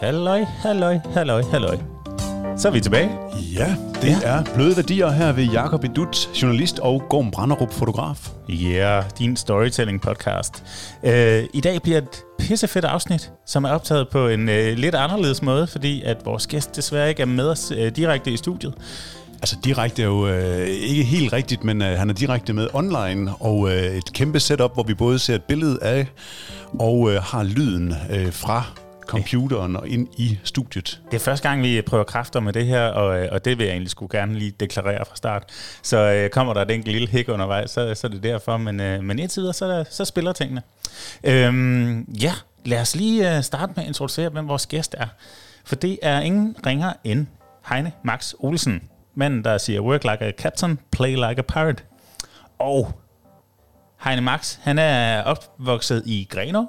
Halløj, halløj, halløj, halløj. Så er vi tilbage. Ja, det ja. er Bløde Værdier her ved Jakob Edut, journalist og Gorm Branderup, fotograf. Ja, yeah, din storytelling podcast. Uh, I dag bliver et pissefedt afsnit, som er optaget på en uh, lidt anderledes måde, fordi at vores gæst desværre ikke er med os uh, direkte i studiet. Altså direkte er jo øh, ikke helt rigtigt, men øh, han er direkte med online, og øh, et kæmpe setup, hvor vi både ser et billede af, og øh, har lyden øh, fra computeren og ind i studiet. Det er første gang, vi prøver kræfter med det her, og, øh, og det vil jeg egentlig skulle gerne lige deklarere fra start. Så øh, kommer der et enkelt lille hik undervejs, så, så er det derfor, men, øh, men indtil videre, så, så spiller tingene. Øhm, ja, lad os lige øh, starte med at introducere, hvem vores gæst er. For det er ingen ringer end Heine Max Olsen. Manden, der siger, work like a captain, play like a pirate. Og Heine Max, han er opvokset i Grenaa,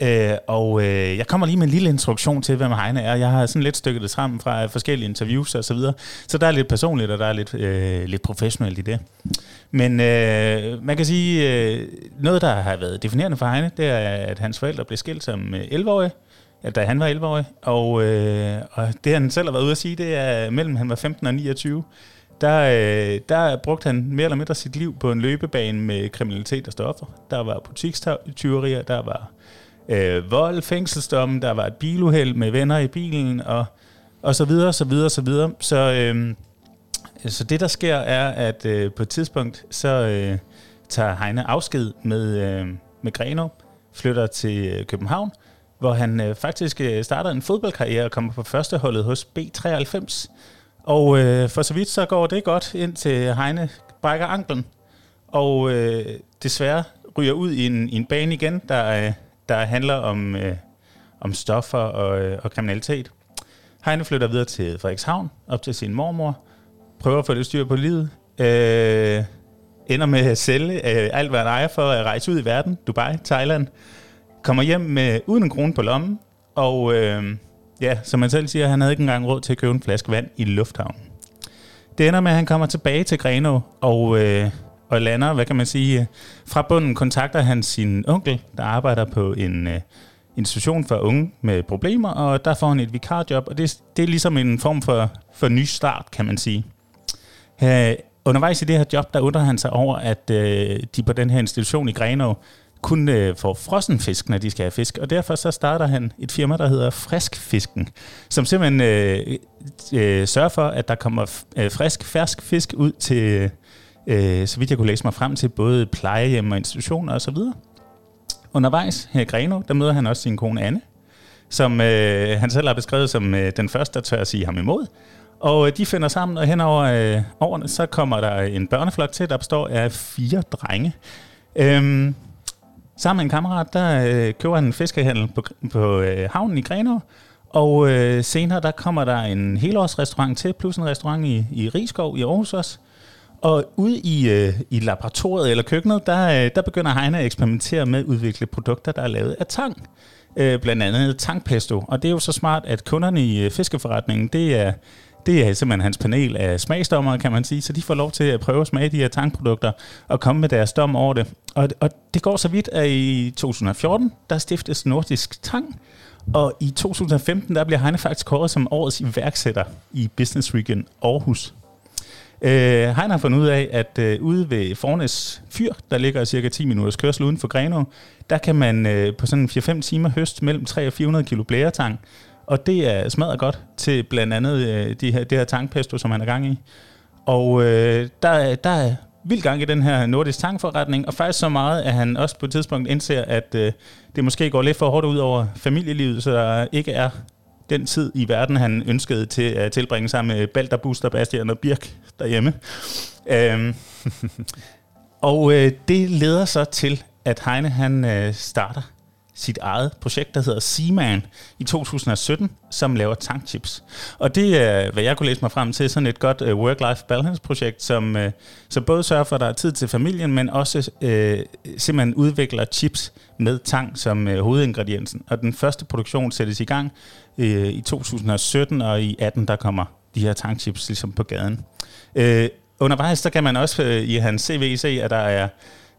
Øh, og øh, jeg kommer lige med en lille introduktion til, hvem Heine er. Jeg har sådan lidt stykket det sammen fra forskellige interviews og så videre. Så der er lidt personligt, og der er lidt, øh, lidt professionelt i det. Men øh, man kan sige, øh, noget der har været definerende for Heine, det er, at hans forældre blev skilt som øh, 11-årige, da han var 11-årig. Og, øh, og det han selv har været ude at sige, det er mellem han var 15 og 29 der, øh, der brugte han mere eller mindre sit liv på en løbebane med kriminalitet og stoffer. Der var butikstyverier, der var øh, vold, fængselsdomme, der var et biluheld med venner i bilen, og, og så videre, så videre, så videre. Så, øh, så det, der sker, er, at øh, på et tidspunkt, så øh, tager Heine afsked med, øh, med Greno, flytter til øh, København, hvor han øh, faktisk øh, starter en fodboldkarriere og kommer på førsteholdet hos B93. Og øh, for så vidt så går det godt, indtil Heine brækker anklen, og øh, desværre ryger ud i en, i en bane igen, der, øh, der handler om, øh, om stoffer og, øh, og kriminalitet. Heine flytter videre til Frederikshavn, op til sin mormor, prøver at få lidt styr på livet, øh, ender med at sælge øh, alt, hvad han ejer for at rejse ud i verden, Dubai, Thailand, kommer hjem med uden en krone på lommen, og øh, ja, som man selv siger, han havde ikke engang råd til at købe en flaske vand i lufthavnen. Det ender med, at han kommer tilbage til Greno, og øh, og lander, hvad kan man sige, øh, fra bunden kontakter han sin onkel, der arbejder på en uh, institution for unge med problemer, og der får han et vikarjob, og det, det er ligesom en form for, for ny start, kan man sige. Uh, undervejs i det her job, der undrer han sig over, at uh, de på den her institution i Grenå kun uh, får frossen fisk, når de skal have fisk. Og derfor så starter han et firma, der hedder Friskfisken, som simpelthen uh, uh, sørger for, at der kommer uh, frisk, fersk fisk ud til, øh, så vidt jeg kunne læse mig frem til, både plejehjem og institutioner osv. Undervejs her i Greno, der møder han også sin kone Anne, som øh, han selv har beskrevet som øh, den første, der tør at sige ham imod. Og øh, de finder sammen, og henover øh, årene, så kommer der en børneflok til, der består af fire drenge. Øhm, sammen med en kammerat, der øh, køber han en fiskehandel på, på øh, havnen i Grenå, og øh, senere der kommer der en helårsrestaurant til, plus en restaurant i, i Rigskov i Aarhus også. Og ude i, øh, i laboratoriet eller køkkenet, der, øh, der begynder Heine at eksperimentere med at udvikle produkter, der er lavet af tang. Øh, blandt andet tangpesto. Og det er jo så smart, at kunderne i øh, fiskeforretningen, det er, det er simpelthen hans panel af smagsdommere, kan man sige. Så de får lov til at prøve at smage de her tangprodukter og komme med deres dom over det. Og, og det går så vidt, at i 2014, der stiftes Nordisk Tang. Og i 2015, der bliver Heine faktisk kåret som årets iværksætter i Business Weekend Aarhus. Øh, han har fundet ud af, at øh, ude ved Fornes Fyr, der ligger cirka 10 minutters kørsel uden for Grenå, der kan man øh, på sådan 4-5 timer høste mellem 300 og 400 kilo blæretang. Og det er smadret godt til blandt andet øh, de her, det her tangpesto, som han er gang i. Og øh, der, der er vild gang i den her nordisk tangforretning, og faktisk så meget, at han også på et tidspunkt indser, at øh, det måske går lidt for hårdt ud over familielivet, så der ikke er den tid i verden, han ønskede til at tilbringe sammen med Balder, Buster, Bastian og Birk derhjemme. Øhm, og øh, det leder så til, at Heine han øh, starter sit eget projekt, der hedder Seaman i 2017, som laver tankchips. Og det er, hvad jeg kunne læse mig frem til, sådan et godt uh, work-life balance-projekt, som, uh, som både sørger for, at der er tid til familien, men også uh, simpelthen udvikler chips med tang som uh, hovedingrediensen. Og den første produktion sættes i gang øh, i 2017, og i 18 der kommer de her tankchips ligesom på gaden. Øh, undervejs, der kan man også øh, i hans CV se, at der er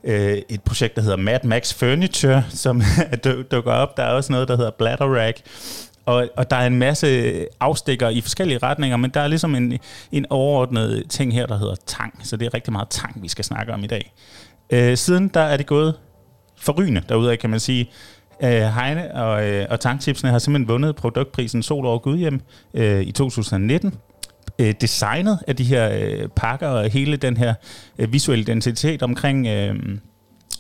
øh, et projekt, der hedder Mad Max Furniture, som dukker op. Der er også noget, der hedder Bladder Rack. Og, og der er en masse afstikker i forskellige retninger, men der er ligesom en, en overordnet ting her, der hedder tang. Så det er rigtig meget tang, vi skal snakke om i dag. Øh, siden der er det gået forrygende derude, kan man sige. Øh, Heine og, øh, og tanktipsene har simpelthen vundet produktprisen Sol over Gudhjem øh, i 2019 øh, designet af de her øh, pakker og hele den her øh, visuelle identitet omkring, øh,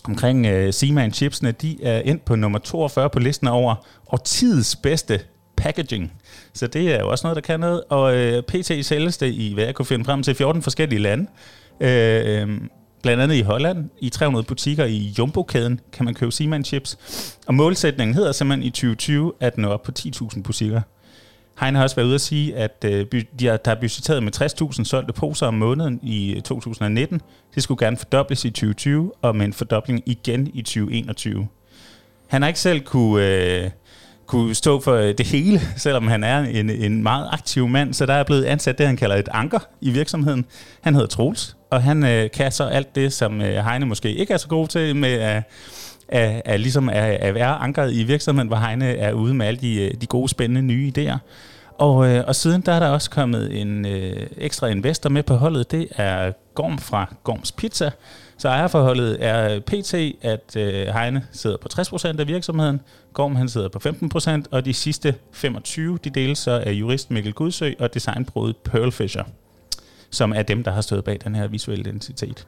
omkring øh, Seaman chipsene, de er endt på nummer 42 på listen over årtidets bedste packaging. Så det er jo også noget, der kan noget. Og øh, PT sælges det i, hvad jeg kunne finde frem til, 14 forskellige lande. Øh, blandt andet i Holland. I 300 butikker i Jumbo-kæden kan man købe Seaman chips. Og målsætningen hedder simpelthen i 2020 at nå op på 10.000 butikker. Heine har også været ude at sige, at øh, de har, der er budgetteret med 60.000 solgte poser om måneden i øh, 2019. Det skulle gerne fordobles i 2020, og med en fordobling igen i 2021. Han har ikke selv kunne, øh, kunne stå for øh, det hele, selvom han er en, en meget aktiv mand, så der er blevet ansat det, han kalder et anker i virksomheden. Han hedder Troels, og han øh, kan så alt det, som øh, Heine måske ikke er så god til med at at, at, ligesom at, at være ankeret i virksomheden, hvor Heine er ude med alle de, øh, de gode, spændende nye idéer. Og, øh, og siden der er der også kommet en øh, ekstra investor med på holdet. Det er Gorm fra Gorms Pizza. Så ejerforholdet er pt, at øh, Heine sidder på 60% af virksomheden, Gorm han sidder på 15%, og de sidste 25, de deles så af jurist Mikkel Gudsø og designbrudet Pearl Fisher, som er dem, der har stået bag den her visuelle identitet.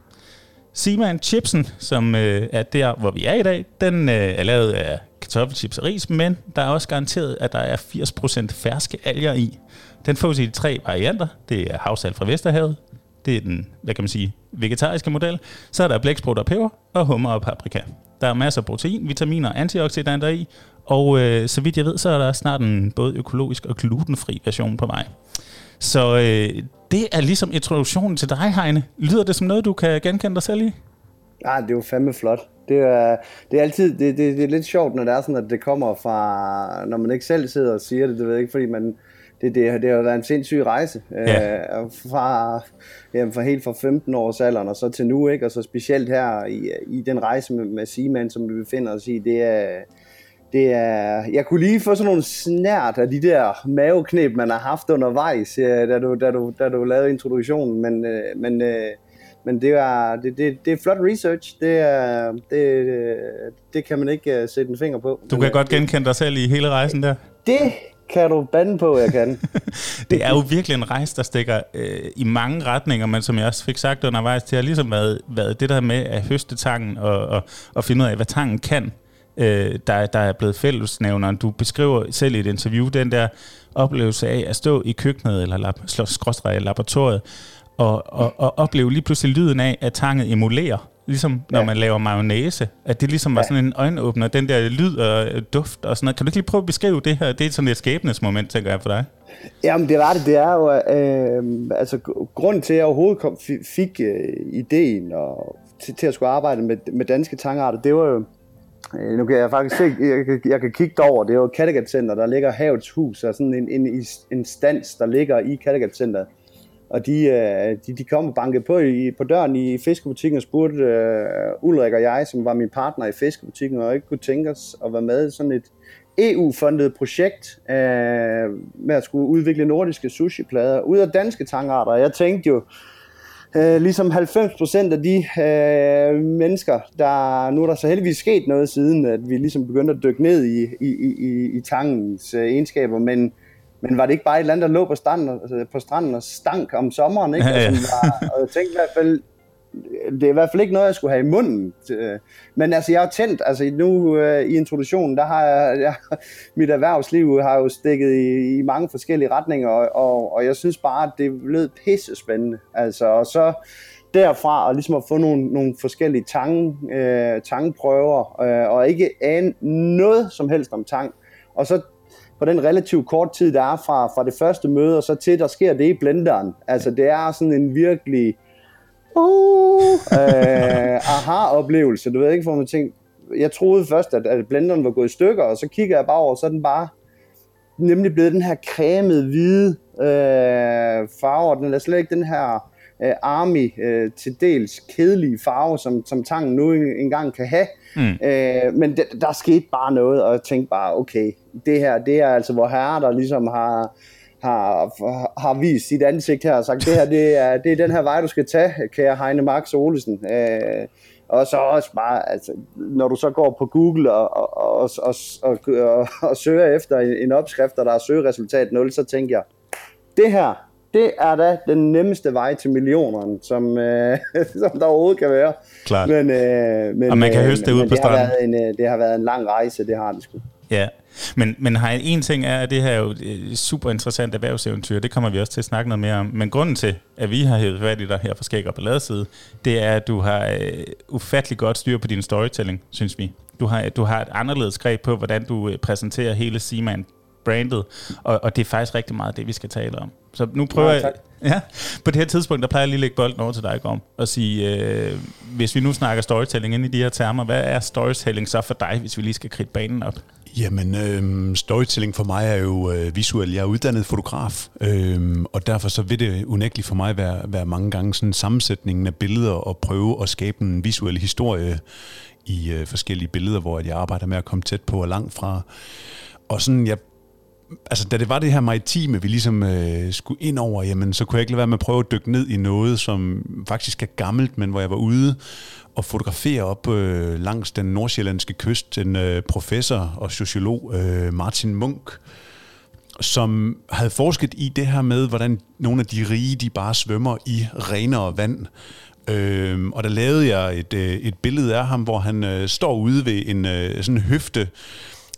Seaman Chipsen, som øh, er der, hvor vi er i dag, den øh, er lavet af kartoffelchips og ris, men der er også garanteret, at der er 80% ferske alger i. Den fås i tre varianter. Det er havsalt fra Vesterhavet, det er den, hvad kan man sige, vegetariske model. Så er der blæksprut og peber, og hummer og paprika. Der er masser af protein, vitaminer og antioxidanter i, og øh, så vidt jeg ved, så er der snart en både økologisk og glutenfri version på vej. Så øh, det er ligesom introduktionen til dig, Heine. Lyder det som noget, du kan genkende dig selv i? Ja, det er jo fandme flot. Det er, det er altid det, det, det er lidt sjovt, når det er sådan, at det kommer fra, når man ikke selv sidder og siger det, det ved jeg ikke, fordi man, det, det, det har været en sindssyg rejse. Ja. Øh, fra, jamen, fra helt fra 15 års alderen og så til nu, ikke? og så specielt her i, i den rejse med, med Seaman, som vi befinder os i, det er, det er, jeg kunne lige få sådan nogle snært af de der maveknep, man har haft undervejs, da du, da du, da du lavede introduktionen, men, øh, men, øh, men det, er, det, det, det er flot research, det, er, det, det kan man ikke øh, sætte en finger på. Du kan godt genkende dig selv i hele rejsen der? Det kan du bande på, jeg kan. det er jo virkelig en rejse, der stikker øh, i mange retninger, men som jeg også fik sagt undervejs, det har ligesom været, været det der med at høste tangen og, og, og finde ud af, hvad tangen kan øh, der, der er blevet fællesnævneren. Du beskriver selv i et interview den der oplevelse af at stå i køkkenet eller lab, laboratoriet og, og, og opleve lige pludselig lyden af, at tanget emulerer. Ligesom når ja. man laver mayonnaise. At det ligesom var sådan en øjenåbner, den der lyd og duft og sådan noget. Kan du ikke lige prøve at beskrive det her? Det er sådan et skæbnesmoment, tænker jeg for dig. Jamen det er det. Det er jo, øh, altså grund til, at jeg overhovedet kom, fik øh, ideen og, til, til at skulle arbejde med, med danske tangarter, det var jo, Øh, nu kan jeg faktisk se, jeg, jeg, jeg kan kigge over, det er jo Kattegat Center, der ligger Havets Hus, og sådan en, en instans, der ligger i Kattegat Center. Og de, øh, de, de kom og bankede på, i, på døren i fiskebutikken og spurgte uh, Ulrik og jeg, som var min partner i fiskebutikken, og ikke kunne tænke os at være med i sådan et EU-fundet projekt uh, med at skulle udvikle nordiske sushiplader ud af danske tangarter. Jeg tænkte jo, Øh, ligesom 90% af de øh, mennesker, der nu er der så heldigvis sket noget siden, at vi ligesom begyndte at dykke ned i, i, i, i tangens øh, egenskaber, men, men var det ikke bare et eller andet, der lå på stranden, altså på stranden og stank om sommeren, ikke? Ja, ja. Og, var, og jeg tænkte i hvert fald, det er i hvert fald ikke noget, jeg skulle have i munden. Men altså, jeg har tændt, altså nu øh, i introduktionen, der har jeg, jeg, mit erhvervsliv har jo stikket i, i mange forskellige retninger, og, og, og jeg synes bare, at det lød pisse spændende. Altså, og så derfra og ligesom at få nogle, nogle forskellige tang, øh, tangprøver, øh, og ikke ane noget som helst om tang. Og så på den relativt kort tid, der er fra, fra det første møde, og så til, der sker det i blenderen. Altså, det er sådan en virkelig uh, øh, aha-oplevelse. Du ved ikke, hvor man tænker, jeg troede først, at, at blenderen var gået i stykker, og så kigger jeg bare over, så er den bare nemlig blevet den her cremede hvide øh, farve, den er slet ikke den her øh, army øh, til dels kedelige farve, som, som tangen nu engang kan have. Mm. Øh, men det, der skete bare noget, og jeg tænkte bare, okay, det her, det er altså hvor herre, der ligesom har, har, har vist sit ansigt her og sagt, det her, det er, det er den her vej, du skal tage, kære Heine Max Olesen. Øh, og så også bare, altså, når du så går på Google og, og, og, og, og, og, og søger efter en opskrift, og der er søgeresultat 0, så tænker jeg, det her, det er da den nemmeste vej til millionerne, som, øh, som der overhovedet kan være. Klart. Men, øh, men, og man kan øh, høste det ud på stranden. Har en, øh, det har været en lang rejse, det har det sgu. Ja, men, men har en ting er, at det her er jo et super interessant erhvervseventyr, det kommer vi også til at snakke noget mere om. Men grunden til, at vi har hævet fat i dig her fra Skæg og Balladeside, det er, at du har uh, ufattelig godt styr på din storytelling, synes vi. Du har, du har et anderledes greb på, hvordan du øh, præsenterer hele Seaman brandet, og, og det er faktisk rigtig meget det, vi skal tale om. Så nu prøver ja, jeg... Ja, på det her tidspunkt, der plejer jeg lige at lægge bolden over til dig, Gorm, og sige, øh, hvis vi nu snakker storytelling ind i de her termer, hvad er storytelling så for dig, hvis vi lige skal kridte banen op? Jamen, øh, storytelling for mig er jo øh, visuel. Jeg er uddannet fotograf, øh, og derfor så vil det unægteligt for mig være, være mange gange sådan sammensætningen af billeder og prøve at skabe en visuel historie i øh, forskellige billeder, hvor jeg arbejder med at komme tæt på og langt fra. Og sådan, jeg altså, da det var det her maritime, vi ligesom øh, skulle ind over, jamen, så kunne jeg ikke lade være med at prøve at dykke ned i noget, som faktisk er gammelt, men hvor jeg var ude og fotografere op øh, langs den nordsjællandske kyst, en øh, professor og sociolog, øh, Martin Munk, som havde forsket i det her med, hvordan nogle af de rige, de bare svømmer i renere vand. Øh, og der lavede jeg et, øh, et billede af ham, hvor han øh, står ude ved en øh, sådan høfte,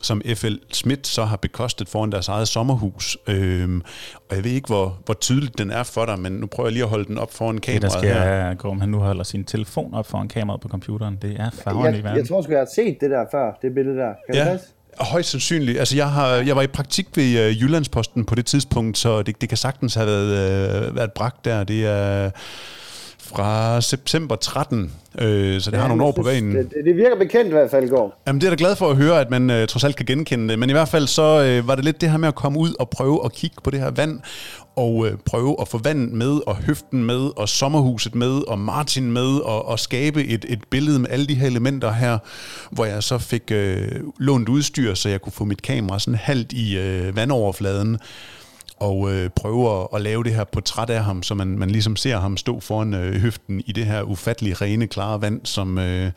som F.L. Schmidt så har bekostet foran deres eget sommerhus. Øhm, og jeg ved ikke, hvor, hvor tydeligt den er for dig, men nu prøver jeg lige at holde den op foran kameraet Det, der sker, her. gå, om han nu holder sin telefon op foran kameraet på computeren. Det er farven i verden. Jeg tror sgu, jeg har set det der før, det billede der. Kan ja. det Højst sandsynligt. Altså, jeg, har, jeg var i praktik ved uh, Jyllandsposten på det tidspunkt, så det, det kan sagtens have været, uh, været bragt der. Det er fra september 13, øh, så det ja, har nogle år på banen. Det, det virker bekendt i hvert fald, går. Jamen, det er da glad for at høre, at man øh, trods alt kan genkende det. Men i hvert fald så øh, var det lidt det her med at komme ud og prøve at kigge på det her vand, og øh, prøve at få vandet med, og høften med, og sommerhuset med, og Martin med, og, og skabe et, et billede med alle de her elementer her, hvor jeg så fik øh, lånt udstyr, så jeg kunne få mit kamera sådan halvt i øh, vandoverfladen, og øh, prøver at, at lave det her portræt af ham, så man, man ligesom ser ham stå foran øh, høften i det her ufattelig rene, klare vand, som, øh,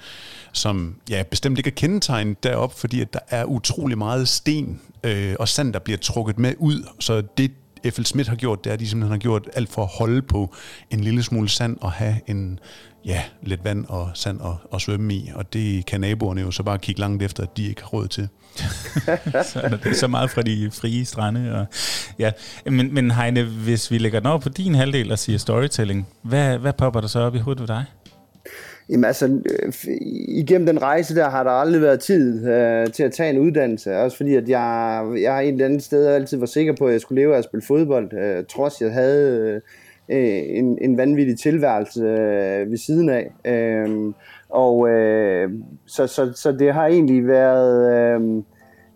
som ja, bestemt ikke er kendetegnet derop, fordi at der er utrolig meget sten øh, og sand, der bliver trukket med ud. Så det, F.L. Schmidt har gjort, det er, at de simpelthen har gjort alt for at holde på en lille smule sand og have en, ja, lidt vand og sand og, og svømme i. Og det kan naboerne jo så bare kigge langt efter, at de ikke har råd til. så det er så meget fra de frie strande. Og, ja. men, men Heine, hvis vi lægger den over på din halvdel og siger storytelling, hvad, hvad popper der så op i hovedet ved dig? Jamen altså, øh, igennem den rejse der har der aldrig været tid øh, til at tage en uddannelse. Også fordi, at jeg, jeg en eller anden sted altid var sikker på, at jeg skulle leve af at spille fodbold. Øh, trods jeg havde øh, Øh, en, en vanvittig tilværelse øh, ved siden af. Øh, og øh, så, så, så det har egentlig været øh,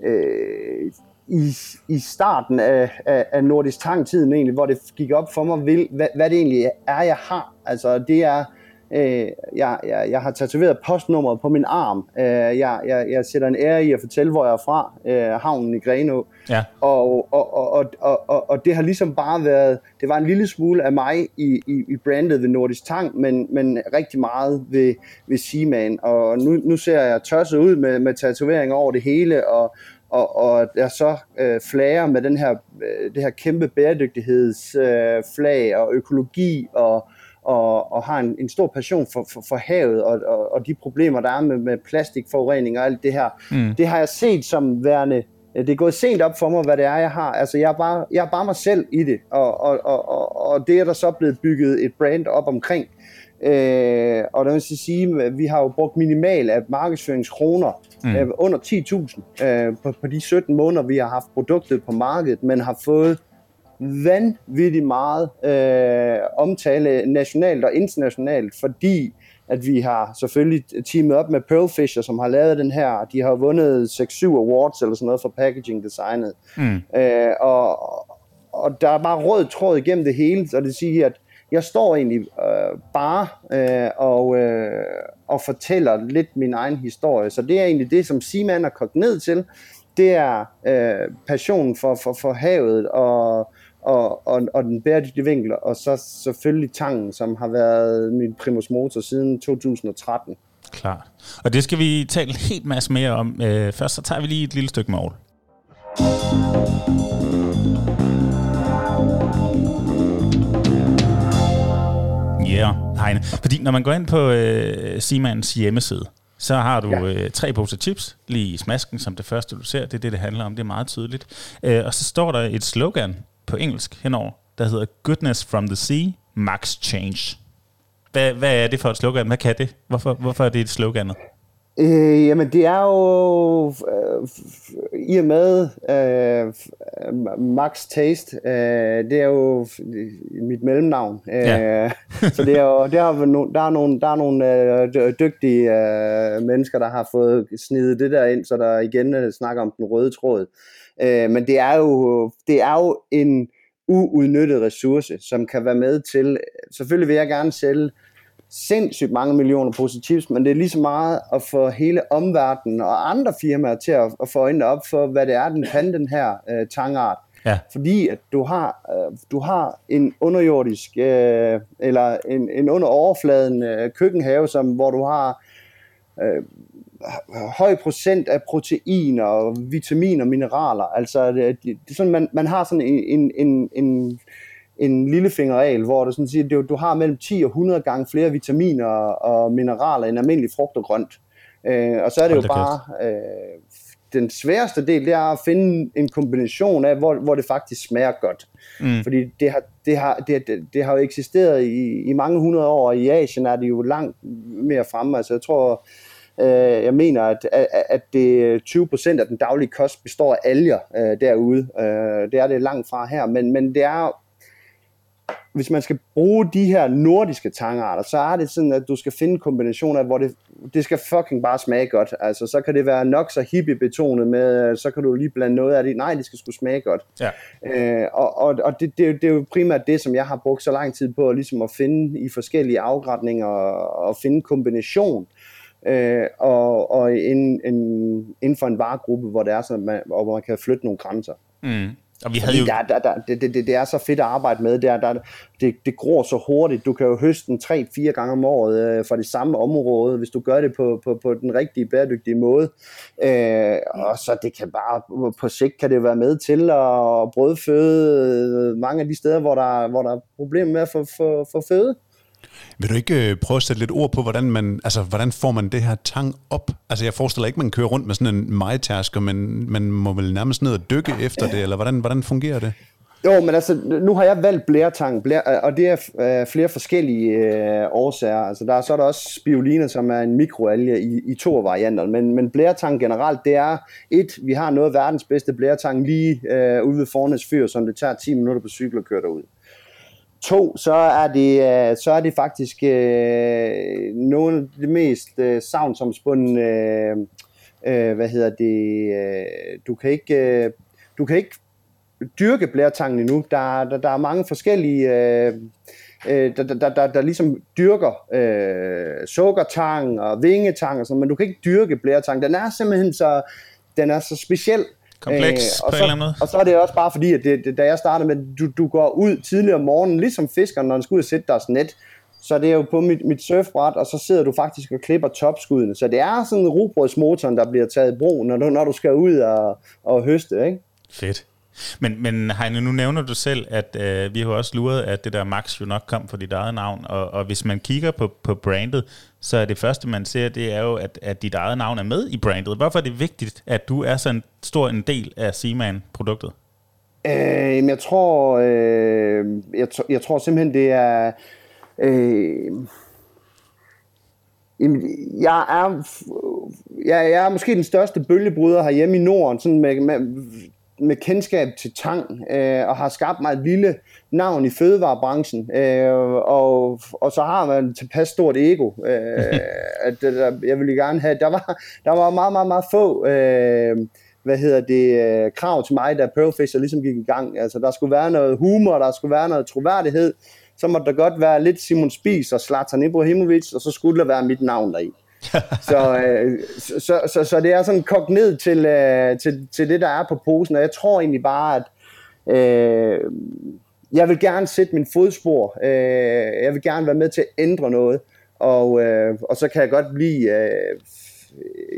øh, i, i starten af, af, af Nordisk Tang-tiden egentlig, hvor det gik op for mig, hvad, hvad det egentlig er, jeg har. Altså det er Øh, jeg, jeg, jeg har tatoveret postnummeret på min arm. Øh, jeg, jeg, jeg sætter en ære i at fortælle, hvor jeg er fra. Øh, havnen i Grenå. Ja. Og, og, og, og, og, og, og det har ligesom bare været... Det var en lille smule af mig i, i, i brandet ved Nordisk Tang, men, men rigtig meget ved, ved Seaman. Og nu, nu ser jeg tørset ud med, med tatoveringer over det hele, og, og, og jeg så øh, flager med den her, øh, det her kæmpe bæredygtighedsflag øh, flag og økologi og og, og har en, en stor passion for, for, for havet og, og, og de problemer, der er med, med plastikforurening og alt det her. Mm. Det har jeg set som værende det er gået sent op for mig, hvad det er, jeg har. Altså, jeg er bare, jeg er bare mig selv i det, og, og, og, og det er der så blevet bygget et brand op omkring. Øh, og der vil sige, at vi har jo brugt minimal af markedsføringskroner, mm. øh, under 10.000 øh, på, på de 17 måneder, vi har haft produktet på markedet, men har fået vanvittigt meget øh, omtale nationalt og internationalt, fordi at vi har selvfølgelig teamet op med Pearl Fisher, som har lavet den her. De har vundet 6-7 awards eller sådan noget for packaging designet. Mm. Øh, og, og der er bare rød tråd igennem det hele, så det siger, at jeg står egentlig øh, bare øh, og, øh, og fortæller lidt min egen historie. Så det er egentlig det, som Simon er kogt ned til. Det er øh, passionen for, for, for havet og, og, og, og den bæredygtige vinkel, og så selvfølgelig tangen, som har været min primus motor siden 2013. Klart. Og det skal vi tale en helt masse mere om. Øh, først så tager vi lige et lille stykke mål. Ja, yeah, Heine. Fordi når man går ind på øh, Simans hjemmeside, så har du ja. øh, tre poser chips lige i smasken, som det første du ser. Det er det, det handler om. Det er meget tydeligt. Øh, og så står der et slogan på engelsk henover, der hedder Goodness from the Sea, Max Change. Hvad, hvad er det for et slogan? Hvad kan det? Hvorfor, hvorfor er det et sloganet? Øh, jamen, det er jo øh, i og med øh, Max Taste, øh, det er jo mit mellemnavn. Øh, ja. så det er jo, der, er no, der er nogle, der er nogle øh, dygtige øh, mennesker, der har fået snidet det der ind, så der igen øh, snakker om den røde tråd. Øh, men det er jo, det er jo en uudnyttet ressource, som kan være med til, selvfølgelig vil jeg gerne sælge sindssygt mange millioner positivs, men det er lige så meget at få hele omverdenen og andre firmaer til at, at få øjnene op for, hvad det er, den kan, den her øh, tangart. Ja. Fordi at du har, øh, du har en underjordisk, øh, eller en, en under overfladen øh, køkkenhave, som, hvor du har øh, høj procent af proteiner, vitaminer, mineraler. Altså, det, det, det sådan, man, man har sådan en, en, en, en en lillefingerregel, hvor du, sådan siger, du, du har mellem 10 og 100 gange flere vitaminer og mineraler end almindelig frugt og grønt. Øh, og så er det Hold jo bare, øh, den sværeste del, det er at finde en kombination af, hvor, hvor det faktisk smager godt. Mm. Fordi det har, det, har, det, det, det har jo eksisteret i, i mange hundrede år, og i Asien er det jo langt mere fremme. Altså jeg tror, øh, jeg mener, at, at, at det 20% af den daglige kost består af alger øh, derude. Øh, det er det langt fra her, men, men det er hvis man skal bruge de her nordiske tangarter, så er det sådan, at du skal finde kombinationer, hvor det, det skal fucking bare smage godt. Altså, så kan det være nok så hippie-betonet med, så kan du lige blande noget af det. Nej, det skal sgu smage godt. Ja. Øh, og og, og det, det, det er jo primært det, som jeg har brugt så lang tid på, ligesom at finde i forskellige afgrætninger og, og finde kombination. Øh, og og in, in, inden for en varegruppe, hvor det er sådan, man, hvor man kan flytte nogle grænser. Mm. Og vi havde jo... der, der, der, det, det, det er så fedt at arbejde med. Der, der, det, det gror så hurtigt. Du kan jo høste den 3-4 gange om året øh, fra det samme område, hvis du gør det på, på, på den rigtige, bæredygtige måde. Øh, og så det kan bare, på sigt kan det være med til at brødføde øh, mange af de steder, hvor der, hvor der er problemer med at få, få, få føde. Vil du ikke øh, prøve at sætte lidt ord på, hvordan, man, altså, hvordan får man det her tang op? Altså jeg forestiller ikke, man kører rundt med sådan en majtærsker, men man må vel nærmest ned og dykke efter det, eller hvordan, hvordan fungerer det? Jo, men altså, nu har jeg valgt blæretang, blære, øh, og det er øh, flere forskellige øh, årsager. Altså, der er, så er der også spirulina, som er en mikroalge i, i to varianter, men, men blæretang generelt, det er et, vi har noget af verdens bedste blæretang lige øh, ude ved Fornes Fyr, som det tager 10 minutter på cykel at køre derud. To, så er det, øh, så er det faktisk øh, nogle af de mest øh, savnsomspundne, øh, øh, hvad hedder det, øh, du kan ikke, øh, du kan ikke dyrke blæretangen endnu. Der, der, der er mange forskellige, øh, øh, der, der, der, der ligesom dyrker øh, sukkertang og vingetang og sådan, men du kan ikke dyrke blærtang. Den er simpelthen så, den er så speciel, Kompleks øh, og på så, en eller anden måde. Og så er det også bare fordi, at det, det, da jeg startede med, du, du går ud tidligere om morgenen, ligesom fiskeren, når den skal ud og sætte deres net, så det er jo på mit, mit surfbræt, og så sidder du faktisk og klipper topskuddene. Så det er sådan en rugbrødsmotoren, der bliver taget i brug, når du, når du skal ud og, og høste, ikke? Fedt. Men, men Heine, nu nævner du selv, at øh, vi har også luret, at det der Max jo nok kom for dit eget navn, og, og hvis man kigger på, på brandet, så er det første, man ser, det er jo, at, at dit eget navn er med i brandet. Hvorfor er det vigtigt, at du er så en stor en del af Seaman-produktet? Øh, jeg tror, øh, jeg, jeg tror simpelthen, det er... Øh, jeg er, jeg, jeg er måske den største bølgebryder herhjemme i Norden, sådan med, med med kendskab til tang, øh, og har skabt mig et lille navn i fødevarebranchen, øh, og, og så har man tilpas stort ego, øh, at der, jeg ville gerne have, der var, der var meget, meget, meget få øh, hvad hedder det, øh, krav til mig, da Pearlfisher ligesom gik i gang. Altså, der skulle være noget humor, der skulle være noget troværdighed, så måtte der godt være lidt Simon Spies og Zlatan Ibrahimovic, og så skulle der være mit navn deri. så, øh, så, så, så, så det er sådan kogt ned til, øh, til, til det, der er på posen, og jeg tror egentlig bare, at øh, jeg vil gerne sætte min fodspor. Øh, jeg vil gerne være med til at ændre noget, og, øh, og så kan jeg godt blive... Øh,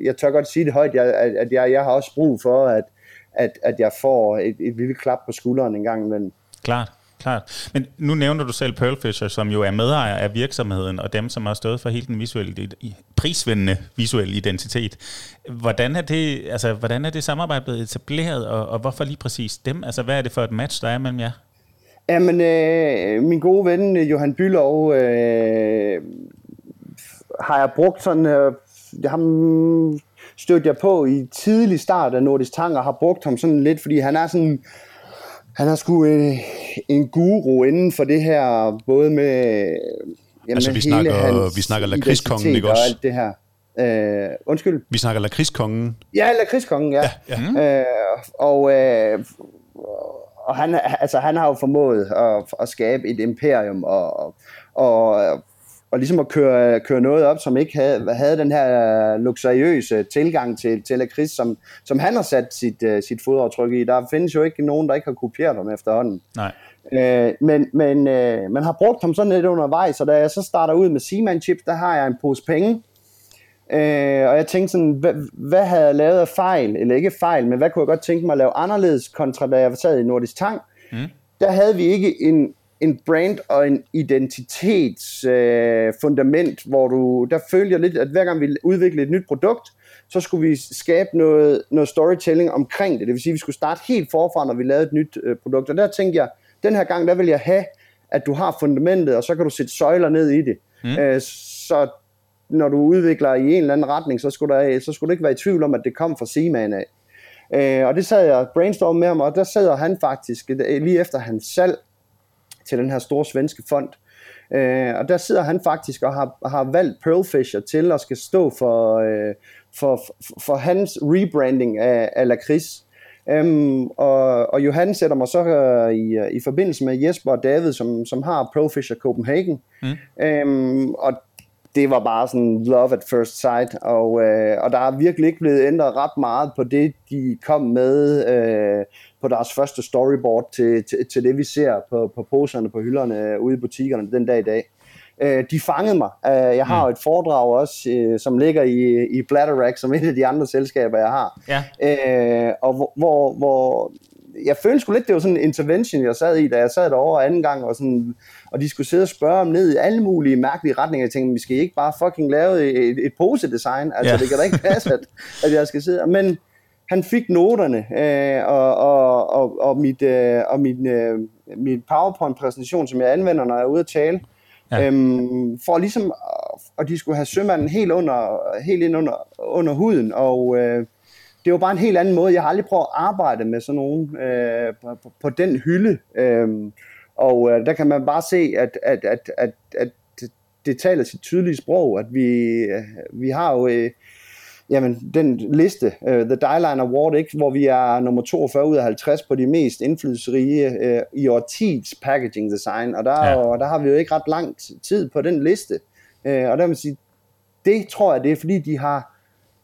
jeg tør godt sige det højt, jeg, at jeg, jeg har også brug for, at, at, at jeg får et, et lille klap på skulderen en gang imellem. Klart klart. Men nu nævner du selv Pearlfisher, som jo er medejer af virksomheden, og dem, som har stået for hele den visuelle, prisvindende visuelle identitet. Hvordan er det, altså, hvordan er det samarbejde blevet etableret, og, og hvorfor lige præcis dem? Altså, hvad er det for et match, der er mellem jer? Jamen, øh, min gode ven øh, Johan Bylov øh, har jeg brugt sådan... Øh, ham stødte jeg på i tidlig start af Nordisk Tang, og har brugt ham sådan lidt, fordi han er sådan han er sgu en, en guru inden for det her, både med jamen, altså, vi snakker, hans vi snakker lakridskongen, ikke også? Og alt det her. Øh, undskyld. Vi snakker lakridskongen. Ja, lakridskongen, ja. ja, ja. Øh, og, øh, og han, altså, han har jo formået at, at skabe et imperium, og, og, og ligesom at køre, køre noget op, som ikke havde, havde den her luksuriøse tilgang til, til lakrids, som, som han har sat sit, uh, sit fodaftryk i. Der findes jo ikke nogen, der ikke har kopieret ham efterhånden. Nej. Uh, men men uh, man har brugt ham sådan lidt undervejs, og da jeg så starter ud med Seaman Chips, der har jeg en pose penge, uh, og jeg tænkte sådan, hvad, hvad havde jeg lavet af fejl, eller ikke fejl, men hvad kunne jeg godt tænke mig at lave anderledes, kontra da jeg sad i Nordisk Tang. Mm. Der havde vi ikke en, en brand og en identitetsfundament, øh, hvor du, der følte jeg lidt, at hver gang vi udviklede et nyt produkt, så skulle vi skabe noget, noget storytelling omkring det. Det vil sige, at vi skulle starte helt forfra, når vi lavede et nyt øh, produkt. Og der tænkte jeg, den her gang, der vil jeg have, at du har fundamentet, og så kan du sætte søjler ned i det. Mm. Øh, så når du udvikler i en eller anden retning, så skulle, der, så skulle du ikke være i tvivl om, at det kom fra Seaman af. Øh, og det sad jeg brainstorm med ham, og der sidder han faktisk, lige efter hans salg, til den her store svenske fond. Øh, og der sidder han faktisk og har, har valgt Pearlfisher til at skal stå for, øh, for, for hans rebranding af, af lakrids. Um, og, og Johan sætter mig så uh, i, i forbindelse med Jesper og David, som, som har Pearlfisher Copenhagen. Mm. Um, og det var bare sådan love at first sight, og, øh, og der er virkelig ikke blevet ændret ret meget på det, de kom med øh, på deres første storyboard til, til, til det, vi ser på, på poserne på hylderne øh, ude i butikkerne den dag i dag. Øh, de fangede mig. Øh, jeg har jo mm. et foredrag også, øh, som ligger i, i Blatterack, som et af de andre selskaber, jeg har. Ja. Øh, og hvor, hvor, hvor jeg følte sgu lidt, det var sådan en intervention, jeg sad i, da jeg sad derovre anden gang, og, sådan, og de skulle sidde og spørge om ned i alle mulige mærkelige retninger. Jeg tænkte, vi skal ikke bare fucking lave et, et pose-design. Altså, ja. det kan da ikke passe, at, at jeg skal sidde. Men han fik noterne, øh, og, og, og, og, mit, øh, og min, øh, mit PowerPoint-præsentation, som jeg anvender, når jeg er ude at tale, ja. øhm, for ligesom, og de skulle have sømanden helt, under, helt ind under, under huden, og øh, det var bare en helt anden måde. Jeg har aldrig prøvet at arbejde med sådan nogen øh, på, på den hylde. Øh, og øh, der kan man bare se, at, at, at, at, at det taler sit tydelige sprog, at vi, øh, vi har jo øh, jamen, den liste, uh, The Dyeline Award, ikke, hvor vi er nummer 42 ud af 50 på de mest indflydelsesrige uh, i årtids packaging design, og der, ja. og der har vi jo ikke ret lang tid på den liste. Uh, og der vil sige, det tror jeg, det er fordi, de har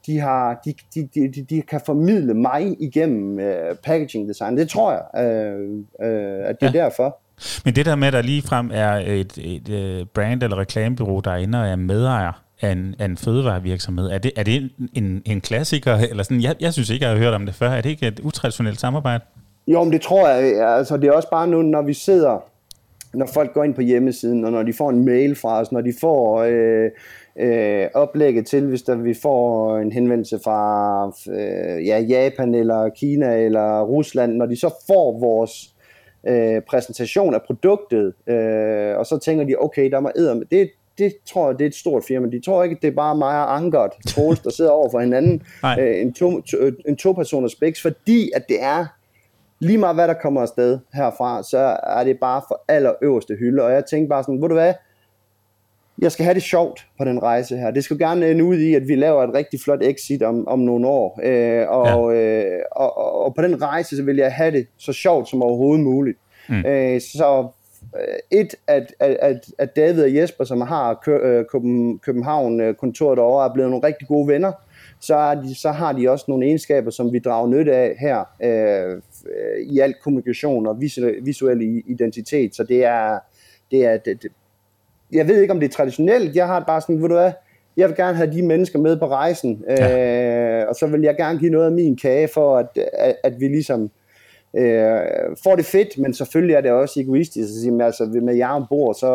de, har, de, de, de, de kan formidle mig igennem uh, packaging design. Det tror jeg, uh, uh, at det er ja. derfor. Men det der med, at der lige frem er et, et, et brand eller reklamebyrå, der er inde og er medejer af en, af en fødevarevirksomhed, er det, er det en, en klassiker? Eller sådan? Jeg, jeg synes ikke, jeg har hørt om det før. Er det ikke et utraditionelt samarbejde? Jo, men det tror jeg. Altså, det er også bare nu, når vi sidder når folk går ind på hjemmesiden, og når de får en mail fra os, når de får øh, øh, oplægget til, hvis der, vi får en henvendelse fra øh, ja, Japan eller Kina eller Rusland, når de så får vores øh, præsentation af produktet, øh, og så tænker de, okay, der må æder med det, det tror jeg, det er et stort firma. De tror ikke, det er bare mig og Angert, Troels, der sidder over for hinanden, øh, en, to, to, en to-personers bæks, fordi at det er lige meget hvad der kommer afsted herfra, så er det bare for allerøverste hylde, og jeg tænker bare sådan, ved du hvad, jeg skal have det sjovt på den rejse her. Det skal gerne ende ud i, at vi laver et rigtig flot exit om, om nogle år. Øh, og, ja. øh, og, og, og på den rejse, så vil jeg have det så sjovt som overhovedet muligt. Mm. Øh, så øh, et, at, at, at David og Jesper, som har øh, København-kontoret derovre, er blevet nogle rigtig gode venner. Så, er de, så har de også nogle egenskaber, som vi drager nytte af her øh, i al kommunikation og visuel, visuel identitet. Så det er, det er det, jeg ved ikke, om det er traditionelt. Jeg har bare sådan, ved du hvad, jeg vil gerne have de mennesker med på rejsen, ja. øh, og så vil jeg gerne give noget af min kage for, at, at, at vi ligesom øh, får det fedt, men selvfølgelig er det også egoistisk at sige, altså med jer ombord, så,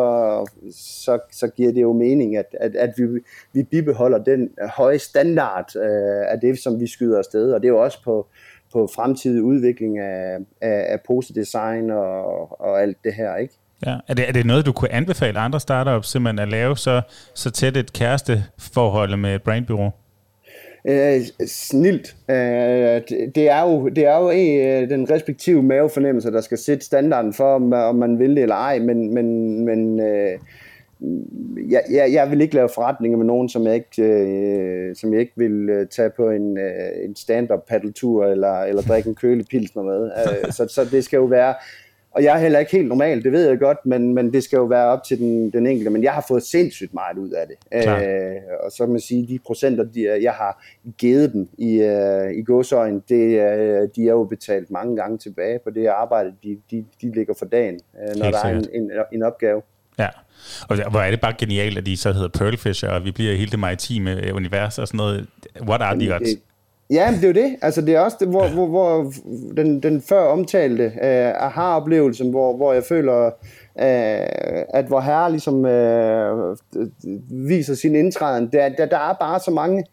så, så giver det jo mening, at, at, at vi, vi bibeholder den høje standard øh, af det, som vi skyder afsted, og det er jo også på, på fremtidig udvikling af, af, af posedesign og, og alt det her, ikke? Ja. Er, det, er det noget, du kunne anbefale andre startups simpelthen at lave så, så tæt et kæresteforhold med et brandbyrå? Øh, snilt. Øh, det, er jo, det er jo øh, den respektive mavefornemmelse, der skal sætte standarden for, om, om man vil det eller ej, men, men, men øh, jeg, jeg, jeg vil ikke lave forretninger med nogen, som jeg ikke, øh, som jeg ikke vil øh, tage på en, øh, en stand-up paddeltur eller, eller drikke en kølig pilsner med. Øh, så, så det skal jo være og jeg er heller ikke helt normal, det ved jeg godt, men, men det skal jo være op til den, den enkelte. Men jeg har fået sindssygt meget ud af det. Øh, og så må man sige, de procenter, de, jeg har givet dem i, uh, i godsøjen, det, uh, de er jo betalt mange gange tilbage på det arbejde, de, de, de ligger for dagen, uh, når helt der er en, en, en opgave. Ja, og hvor er det bare genialt, at de så hedder Pearlfisher, og vi bliver hele det maritime univers og sådan noget. What are the odds? Ja, men det er jo det. Altså, det er også det, hvor, ja. hvor, hvor den, den før omtalte uh, aha-oplevelsen, hvor, hvor jeg føler, uh, at hvor herre ligesom uh, viser sin indtræden, der, der, der er bare så mange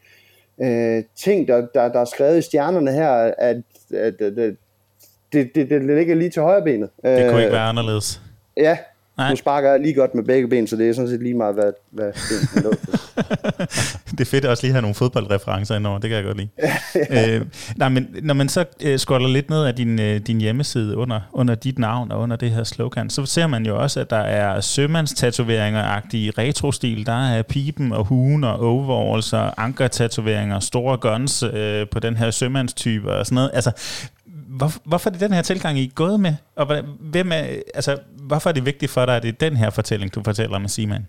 uh, ting, der, der, der er skrevet i stjernerne her, at, at, at, at det, det, det ligger lige til højre benet. Det kunne ikke være anderledes. Ja, Nej. Nu sparker jeg lige godt med begge ben, så det er sådan set lige meget, hvad, hvad ben Det er fedt også lige at have nogle fodboldreferencer indover, det kan jeg godt lide. øh, nej, men når man så øh, scroller lidt ned af din, øh, din hjemmeside under, under dit navn og under det her slogan, så ser man jo også, at der er sømandstatoveringer-agtige retro-stil. Der er pipen og huen og overalls og anker-tatoveringer, store guns øh, på den her sømandstype og sådan noget. Altså, hvor, hvorfor er det den her tilgang, I er gået med? Og hvem er, altså, hvorfor er det vigtigt for dig, at det er den her fortælling, du fortæller med Simon?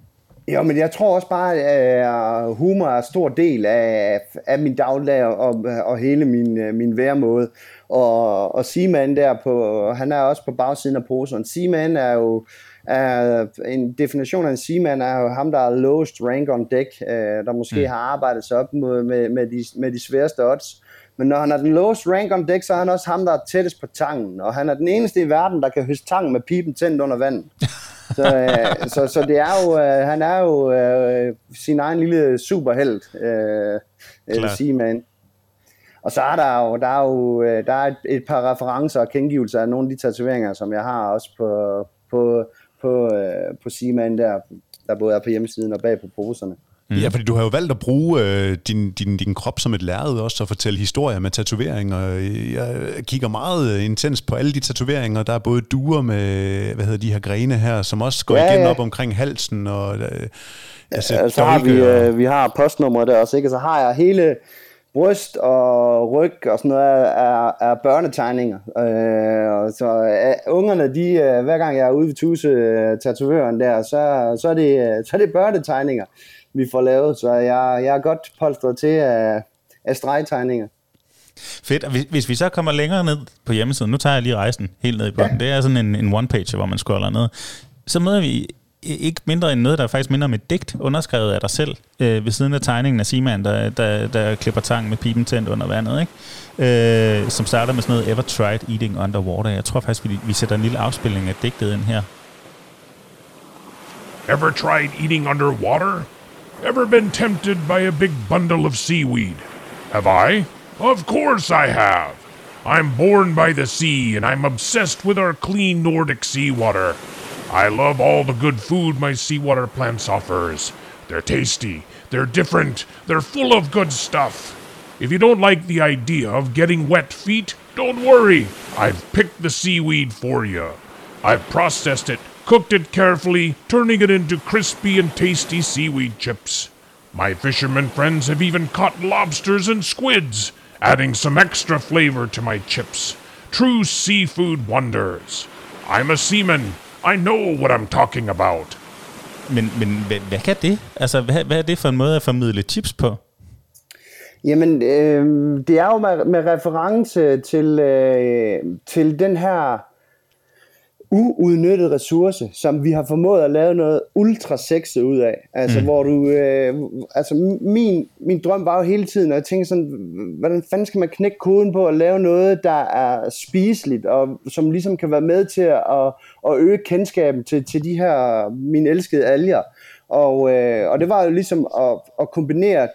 Ja, men jeg tror også bare, at humor er en stor del af, af min dagligdag og, og hele min, min væremåde. Og, og Simon der på, han er også på bagsiden af posen. Simon er jo er, en definition af en seaman er jo ham, der er lowest rank on deck, der måske mm. har arbejdet sig op med, med, med, de, med de sværeste odds. Men når han er den lowest rank on deck, så er han også ham, der er tættest på tangen. Og han er den eneste i verden, der kan høste tangen med pipen tændt under vand. Så, øh, så, så det er jo, øh, han er jo øh, sin egen lille superheld, øh, øh, Seaman. Og så er der jo, der er jo øh, der er et, et par referencer og kengivelser af nogle af de tatoveringer, som jeg har også på, på, på, øh, på Seaman der, der både er på hjemmesiden og bag på poserne. Mm. Ja, fordi du har jo valgt at bruge øh, din, din, din krop som et lærred også, og fortælle historier med tatoveringer. Jeg kigger meget øh, intens på alle de tatoveringer. Der er både duer med, hvad hedder de her grene her, som også går ja, igen ja. op omkring halsen. Og, øh, altså, ja, så har vi, øh, vi har postnummeret der også, ikke? Så har jeg hele bryst og ryg og sådan noget er, er børnetegninger. Øh, og så øh, ungerne, de, øh, hver gang jeg er ude ved Tuse, øh, tatovøren der, så, så, er det, så er det børnetegninger vi får lavet, så jeg, jeg er godt polstret til af, af stregtegninger. Fedt, og hvis, hvis vi så kommer længere ned på hjemmesiden, nu tager jeg lige rejsen helt ned i bunden, ja. det er sådan en, en one-page, hvor man scroller ned, så møder vi ikke mindre end noget, der er faktisk mindre om et digt, underskrevet af dig selv, øh, ved siden af tegningen af Simon, der, der, der klipper tang med pipen tændt under vandet, ikke? Øh, som starter med sådan noget, Ever tried eating underwater? Jeg tror faktisk, vi, vi sætter en lille afspilning af digtet ind her. Ever tried eating underwater? Ever been tempted by a big bundle of seaweed? Have I? Of course I have. I'm born by the sea and I'm obsessed with our clean Nordic seawater. I love all the good food my seawater plants offers. They're tasty, they're different, they're full of good stuff. If you don't like the idea of getting wet feet, don't worry. I've picked the seaweed for you. I've processed it cooked it carefully, turning it into crispy and tasty seaweed chips. My fishermen friends have even caught lobsters and squids, adding some extra flavor to my chips. True seafood wonders. I'm a seaman. I know what I'm talking about. Men, men hvad, hvad kan det? Altså, hvad, hvad er det for en måde at formidle chips på? Jamen, øh, det er jo med, med reference til, øh, til den her uudnyttet ressource, som vi har formået at lave noget ultra sexet ud af. Altså, mm. hvor du... Øh, altså, min, min drøm var jo hele tiden, og jeg tænkte sådan, hvordan fanden skal man knække koden på at lave noget, der er spiseligt, og som ligesom kan være med til at, at, at øge kendskaben til, til de her, mine elskede alger. Og, øh, og det var jo ligesom at, at kombinere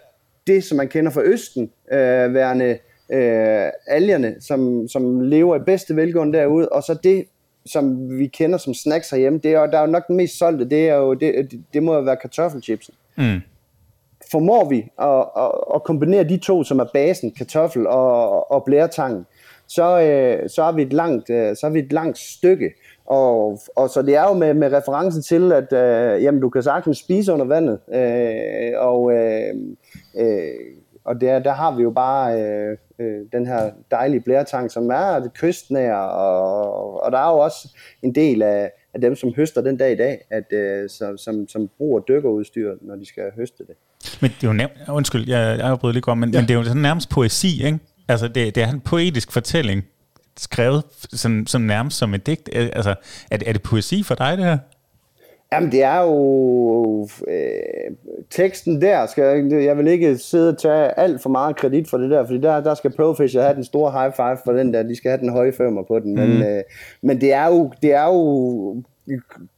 det, som man kender fra Østen, øh, værende øh, algerne, som, som lever i bedste velgående derude, og så det, som vi kender som snacks herhjemme, det er, der er jo nok den mest solgte, det, er jo, det, det, må jo være kartoffelchipsen. Mm. Formår vi at, at, at kombinere de to, som er basen, kartoffel og, og blæretangen, så, øh, så, er vi et langt, øh, så er vi et langt stykke. Og, og så det er jo med, med reference til, at øh, jamen, du kan sagtens spise under vandet. Øh, og øh, øh, og der, der har vi jo bare øh, øh, den her dejlige blæretang, som er det kystnære, og, og der er jo også en del af, af dem, som høster den dag i dag, at, øh, som, som, som bruger dykkerudstyr, når de skal høste det. Men det er jo nærmest, undskyld, jeg, jeg afbryder lige godt, men, ja. men det er jo sådan nærmest poesi, ikke? Altså, det, det er en poetisk fortælling, skrevet sådan, som nærmest som et digt. Altså, er er det poesi for dig, det her? Jamen, det er jo... Øh, teksten der, skal jeg, jeg vil ikke sidde og tage alt for meget kredit for det der, fordi der, der skal Profisher have den store high five for den der, de skal have den høje femmer på den, mm. men, øh, men det er jo, det er jo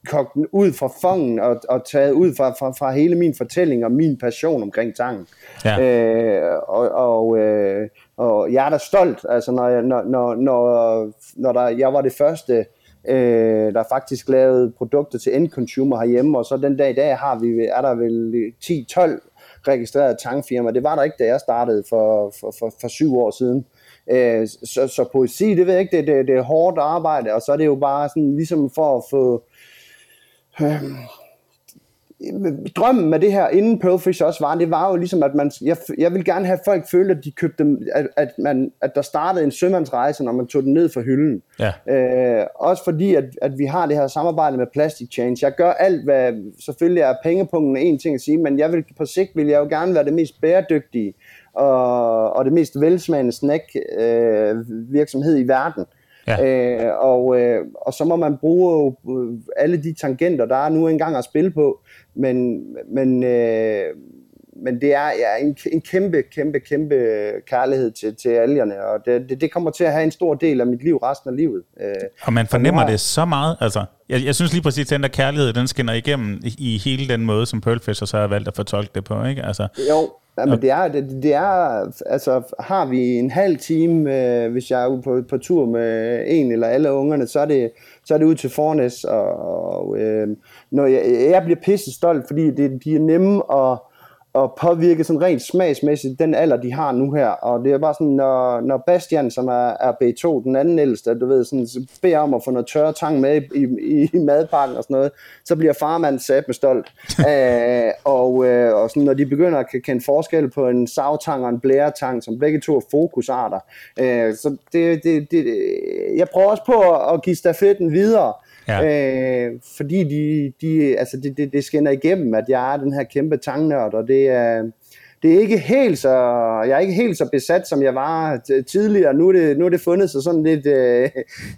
kogt ud fra fongen og, og taget ud fra, fra, fra hele min fortælling og min passion omkring tangen. Ja. Øh, og, og, øh, og jeg er da stolt, altså når, jeg, når, når, når, når der, jeg var det første øh, der faktisk lavede produkter til end consumer herhjemme, og så den dag i dag har vi, er der vel 10-12 registrerede tankfirmaer. Det var der ikke, da jeg startede for, for, for, for syv år siden. Øh, så, så poesi, det ved jeg ikke, det, det, det er hårdt arbejde, og så er det jo bare sådan ligesom for at få... Øh, drømmen med det her, inden Pearlfish også var, det var jo ligesom, at man, jeg, jeg vil gerne have folk føle, at de købte dem, at, at, man, at der startede en sømandsrejse, når man tog den ned fra hylden. Ja. Øh, også fordi, at, at vi har det her samarbejde med Plastic Change. Jeg gør alt, hvad selvfølgelig er pengepunkten en ting at sige, men jeg vil, på sigt vil jeg jo gerne være det mest bæredygtige og, og det mest velsmagende snack øh, virksomhed i verden. Ja. Øh, og, øh, og så må man bruge øh, alle de tangenter, der er nu engang at spille på. Men, men, øh, men det er ja, en, en kæmpe, kæmpe, kæmpe kærlighed til, til algerne, og det, det, det kommer til at have en stor del af mit liv resten af livet. Øh, og man fornemmer har... det så meget, altså. Jeg, jeg synes lige præcis, at den der kærlighed, den skinner igennem i, i hele den måde, som Pearlfisher så har valgt at fortolke det på, ikke? Altså, jo, Ja, men det er, det, det er, altså har vi en halv time, øh, hvis jeg er på, på tur med en eller alle ungerne, så er det, så er det ud til Fornes, og, og øh, når jeg, jeg bliver pisse stolt, fordi det, de er nemme at, at påvirke sådan rent smagsmæssigt den alder, de har nu her. Og det er bare sådan, når, når Bastian, som er, er B2, den anden ældste, du ved, sådan, beder om at få noget tørre tang med i, i, i madpakken og sådan noget, så bliver farmand sat med stolt. Æ, og, øh, og sådan, når de begynder at kende forskel på en savtang og en blæretang, som begge to er fokusarter, øh, så det, det, det, jeg prøver også på at, at give stafetten videre, Ja. Øh, fordi de, de, altså det, det, det skinner igennem, at jeg er den her kæmpe tangnørd, og det er, det er ikke helt så, jeg er ikke helt så besat, som jeg var tidligere. Nu er det, nu er det fundet sig sådan lidt øh,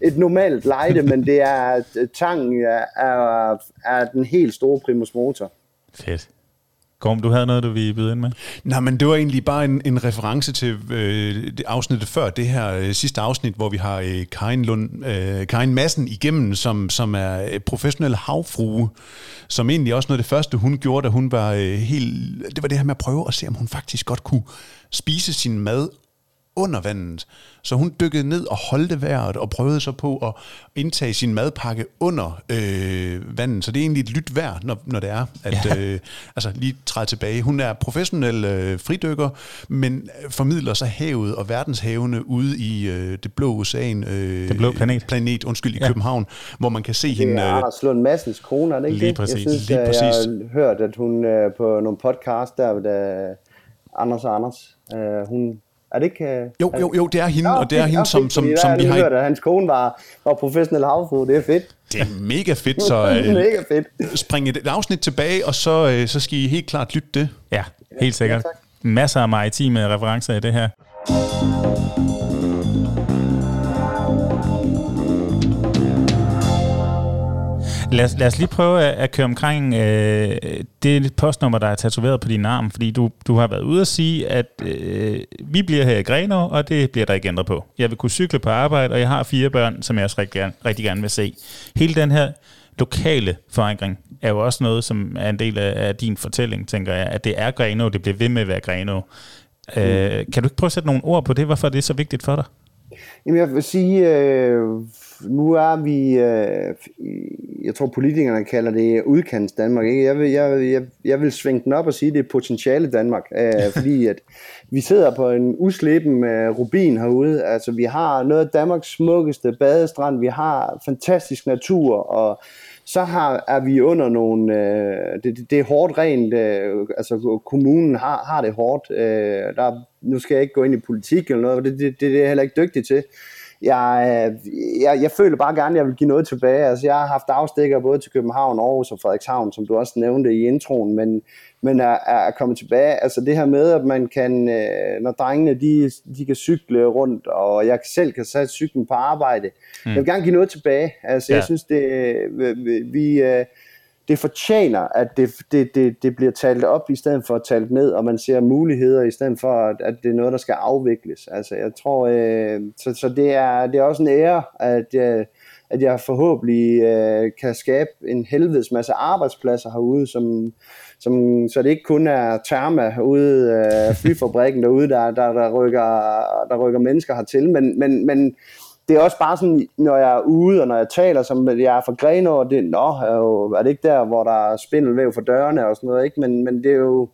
et normalt lejde, men det er, tang er, er, er den helt store primus motor. Fedt. Gorm, du havde noget, du ville byde ind med? Nej, men det var egentlig bare en, en reference til øh, det afsnittet før, det her øh, sidste afsnit, hvor vi har øh, Karin, Lund, øh, Karin Madsen igennem, som, som er øh, professionel havfrue, som egentlig også noget af det første, hun gjorde, da hun var øh, helt... Det var det her med at prøve at se, om hun faktisk godt kunne spise sin mad under vandet. Så hun dykkede ned og holdte vejret og prøvede så på at indtage sin madpakke under øh, vandet. Så det er egentlig et lyt vejr, når, når det er, at ja. øh, altså lige træde tilbage. Hun er professionel øh, fridykker, men formidler så havet og verdenshavene ude i øh, det blå ocean. Øh, det blå planet. Planet, undskyld, i ja. København, hvor man kan se det hende... Det er øh, Anders Lund Madsens kone, er det ikke Lige det? præcis. Jeg synes, Lige at præcis. jeg har hørt, at hun øh, på nogle podcast der, der Anders og Anders, øh, hun er det ikke... Øh, jo, jo, jo, det er hende, og det er hende, som, som, som, som vi har... hørt, at hans kone var, var professionel havfru. Det er fedt. Det er mega fedt, så øh, Mega fedt. spring et afsnit tilbage, og så, øh, så skal I helt klart lytte det. Ja, helt sikkert. tak. Masser af maritime referencer i det her. Lad os, lad os lige prøve at, at køre omkring øh, det postnummer, der er tatoveret på din arm, fordi du, du har været ude at sige, at øh, vi bliver her i Grenå, og det bliver der ikke ændret på. Jeg vil kunne cykle på arbejde, og jeg har fire børn, som jeg også rigtig gerne, rigtig gerne vil se. Hele den her lokale forankring er jo også noget, som er en del af, af din fortælling, tænker jeg, at det er Grenå, det bliver ved med at være Grenå. Øh, kan du ikke prøve at sætte nogle ord på det, hvorfor det er så vigtigt for dig? Jamen jeg vil sige, øh, nu er vi, øh, jeg tror politikerne kalder det udkants Danmark. Ikke? Jeg, vil, jeg, jeg, jeg vil svinge den op og sige, at det er potentiale Danmark, øh, fordi at vi sidder på en uslæben øh, rubin herude. Altså vi har noget af Danmarks smukkeste badestrand, vi har fantastisk natur, og så har, er vi under nogle, øh, det, det, det er hårdt rent, øh, altså kommunen har, har det hårdt, øh, der, nu skal jeg ikke gå ind i politik eller noget, det, det, det er jeg heller ikke dygtig til. Jeg, jeg, jeg føler bare gerne, at jeg vil give noget tilbage. Altså, jeg har haft afstikker både til København, Aarhus og Frederikshavn, som du også nævnte i introen, men, men er, er kommet tilbage. Altså det her med, at man kan, øh, når drengene de, de kan cykle rundt, og jeg selv kan sætte cyklen på arbejde. Mm. Jeg vil gerne give noget tilbage. Altså ja. jeg synes, det, vi, øh, det fortjener, at det, det, det, det bliver talt op, i stedet for at talt ned, og man ser muligheder, i stedet for, at, at det er noget, der skal afvikles. Altså jeg tror, øh, så, så det, er, det er også en ære, at, øh, at jeg forhåbentlig øh, kan skabe en helvedes masse arbejdspladser herude, som, som, så det ikke kun er Therma ude af flyfabrikken derude, der, der, der, rykker, der rykker mennesker hertil, men, men, men det er også bare sådan, når jeg er ude, og når jeg taler, som jeg er fra Grenå, og det, nå, er, jo, er det ikke der, hvor der er spindelvæv for dørene og sådan noget, ikke? Men, men det er jo,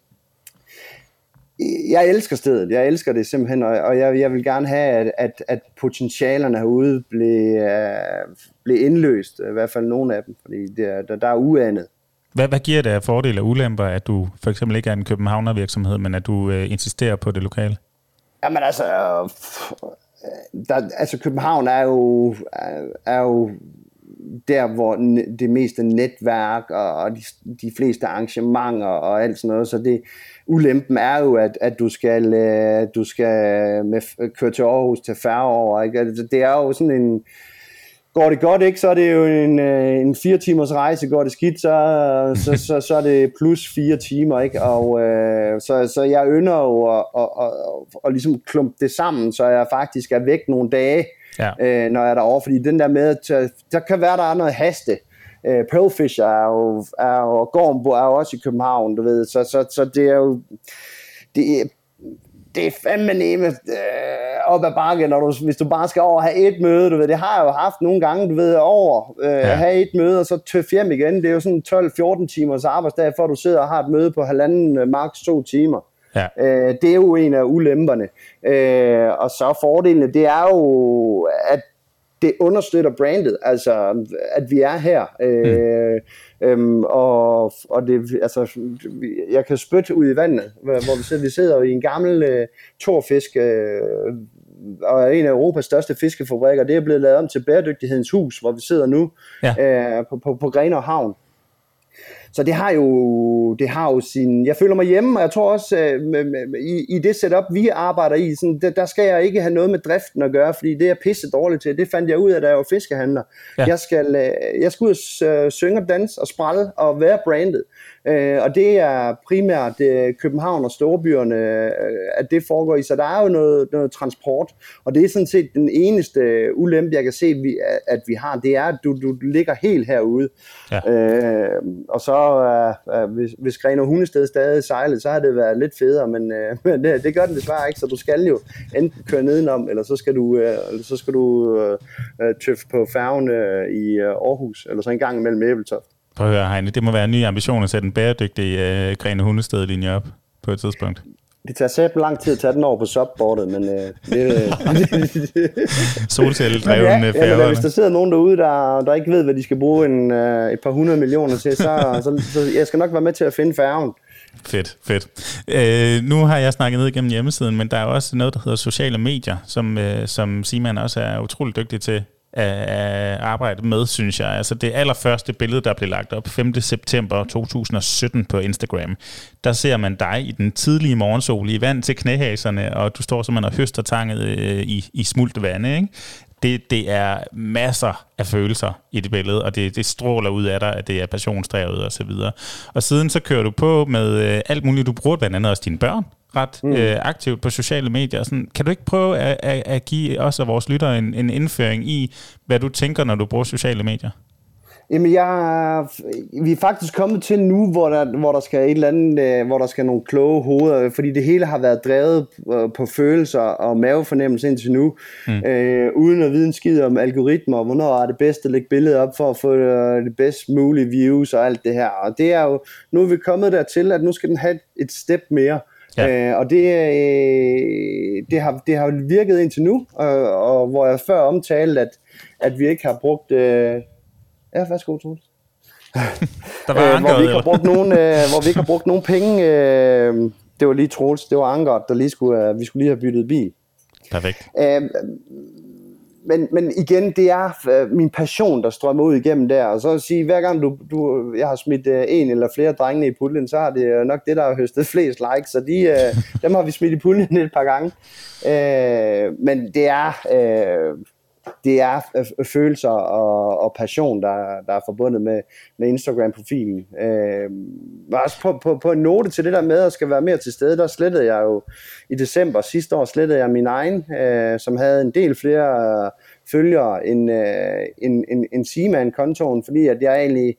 jeg elsker stedet, jeg elsker det simpelthen, og jeg, jeg vil gerne have, at, at, at potentialerne herude blev, uh, blev indløst, i hvert fald nogle af dem, fordi det er, der, der er uanet. Hvad, hvad giver det af fordele og ulemper, at du for eksempel ikke er en københavner virksomhed, men at du øh, insisterer på det lokale? Jamen altså, der, altså København er jo, er, er jo der, hvor det meste netværk og de, de fleste arrangementer og alt sådan noget, så det ulempen er jo, at, at du skal, øh, du skal med, køre til Aarhus til færre over, ikke? Altså, det er jo sådan en, går det godt, ikke, så er det jo en, øh, en fire timers rejse. Går det skidt, så, så, så, så er det plus fire timer. Ikke? Og, øh, så, så jeg ynder jo at, at, at, at, at ligesom klumpe det sammen, så jeg faktisk er væk nogle dage, ja. øh, når jeg er derovre. Fordi den der med, at der kan være, der er noget haste. Øh, Pearlfisher er jo, er jo, Gormbo er jo også i København, du ved. Så, så, så det er jo... Det, det er fandme nemme øh, op ad bakke, når du, hvis du bare skal over og have et møde, du ved, det har jeg jo haft nogle gange, du ved, over øh, ja. have et møde, og så tøf hjem igen, det er jo sådan 12-14 timers arbejdsdag, for du sidder og har et møde på halvanden, øh, maks to timer. Ja. Øh, det er jo en af ulemperne. Øh, og så fordelene, det er jo, at det understøtter brandet, altså at vi er her. Øh, mm. øhm, og, og det, altså, jeg kan spytte ud i vandet, hvor vi sidder, vi sidder i en gammel øh, torfisk, øh, og en af Europas største fiskefabrikker, det er blevet lavet om til Bæredygtighedens Hus, hvor vi sidder nu ja. øh, på, på, på Grenaa Havn. Så det har jo, det har jo sin, jeg føler mig hjemme, og jeg tror også, øh, i, i det setup, vi arbejder i, sådan, der, der skal jeg ikke have noget med driften at gøre, fordi det er pisse dårligt til. Det fandt jeg ud af, da jeg var fiskehandler. Ja. Jeg, skal, øh, jeg skal ud og øh, synge og danse og sprælle og være branded. Øh, og det er primært øh, København og storbyerne, øh, at det foregår i. Så der er jo noget, noget transport, og det er sådan set den eneste ulempe, jeg kan se, vi, at vi har, det er, at du, du ligger helt herude. Ja. Øh, og så uh, hvis, hvis Greno Hundested stadig sejlede, så har det været lidt federe, men, uh, men det, det gør den desværre ikke, så du skal jo enten køre nedenom, eller så skal du, eller så skal du uh, uh, tøffe på færgen uh, i uh, Aarhus, eller så en gang imellem Æbeltoft. Prøv at høre, Heine, det må være en ny ambition at sætte en bæredygtig uh, Grene Hundested-linje op på et tidspunkt. Det tager sæt lang tid at tage den over på subboardet, men øh, det, Solcelledreven ja, ja, hvis der sidder nogen derude, der, der ikke ved, hvad de skal bruge en, øh, et par hundrede millioner til, så, så, så jeg skal nok være med til at finde færgen. Fedt, fedt. Øh, nu har jeg snakket ned igennem hjemmesiden, men der er også noget, der hedder sociale medier, som, øh, som Simon også er utrolig dygtig til at arbejde med, synes jeg. Altså det allerførste billede, der blev lagt op 5. september 2017 på Instagram, der ser man dig i den tidlige morgensol i vand til knæhaserne, og du står simpelthen og høster tanget øh, i, i smult vand, ikke? Det, det er masser af følelser i det billede, og det, det stråler ud af dig, at det er passionsdrevet og så videre. Og siden så kører du på med øh, alt muligt. Du bruger blandt andet også dine børn ret mm. øh, aktivt på sociale medier. Sådan, kan du ikke prøve at, at, at give os og vores lyttere en, en indføring i, hvad du tænker, når du bruger sociale medier? Jamen, jeg, vi er faktisk kommet til nu, hvor der, hvor der skal et eller andet, øh, hvor der skal nogle kloge hoveder, fordi det hele har været drevet på følelser og mavefornemmelse indtil nu, mm. øh, uden at vide en skid om algoritmer, hvornår er det bedst at lægge billedet op for at få øh, det bedst mulige views og alt det her. Og det er jo, nu er vi kommet dertil, at nu skal den have et step mere. Ja. Øh, og det, øh, det, har, det har virket indtil nu, og, og hvor jeg før omtalte, at, at vi ikke har brugt... Øh, ja, værsgo, Troels. Der var øh, hvor, vi ikke har brugt nogen, øh, hvor vi ikke har brugt nogen penge. Øh, det var lige Troels, det var Ankeret, der lige skulle, øh, vi skulle lige have byttet bil. Perfekt. Øh, men, men igen, det er øh, min passion, der strømmer ud igennem der. Og så at sige, hver gang du, du, jeg har smidt øh, en eller flere drenge i puljen, så har det øh, nok det, der har høstet flest likes. Så de, øh, dem har vi smidt i puljen et par gange. Øh, men det er... Øh, det er øh, følelser og, og passion, der, der er forbundet med, med Instagram-profilen. Øh, også på, på, på en note til det der med at skal være mere til stede, der slettede jeg jo i december sidste år, slettede jeg min egen, øh, som havde en del flere følgere end, øh, end, end, end Seaman-kontoen, fordi at jeg egentlig,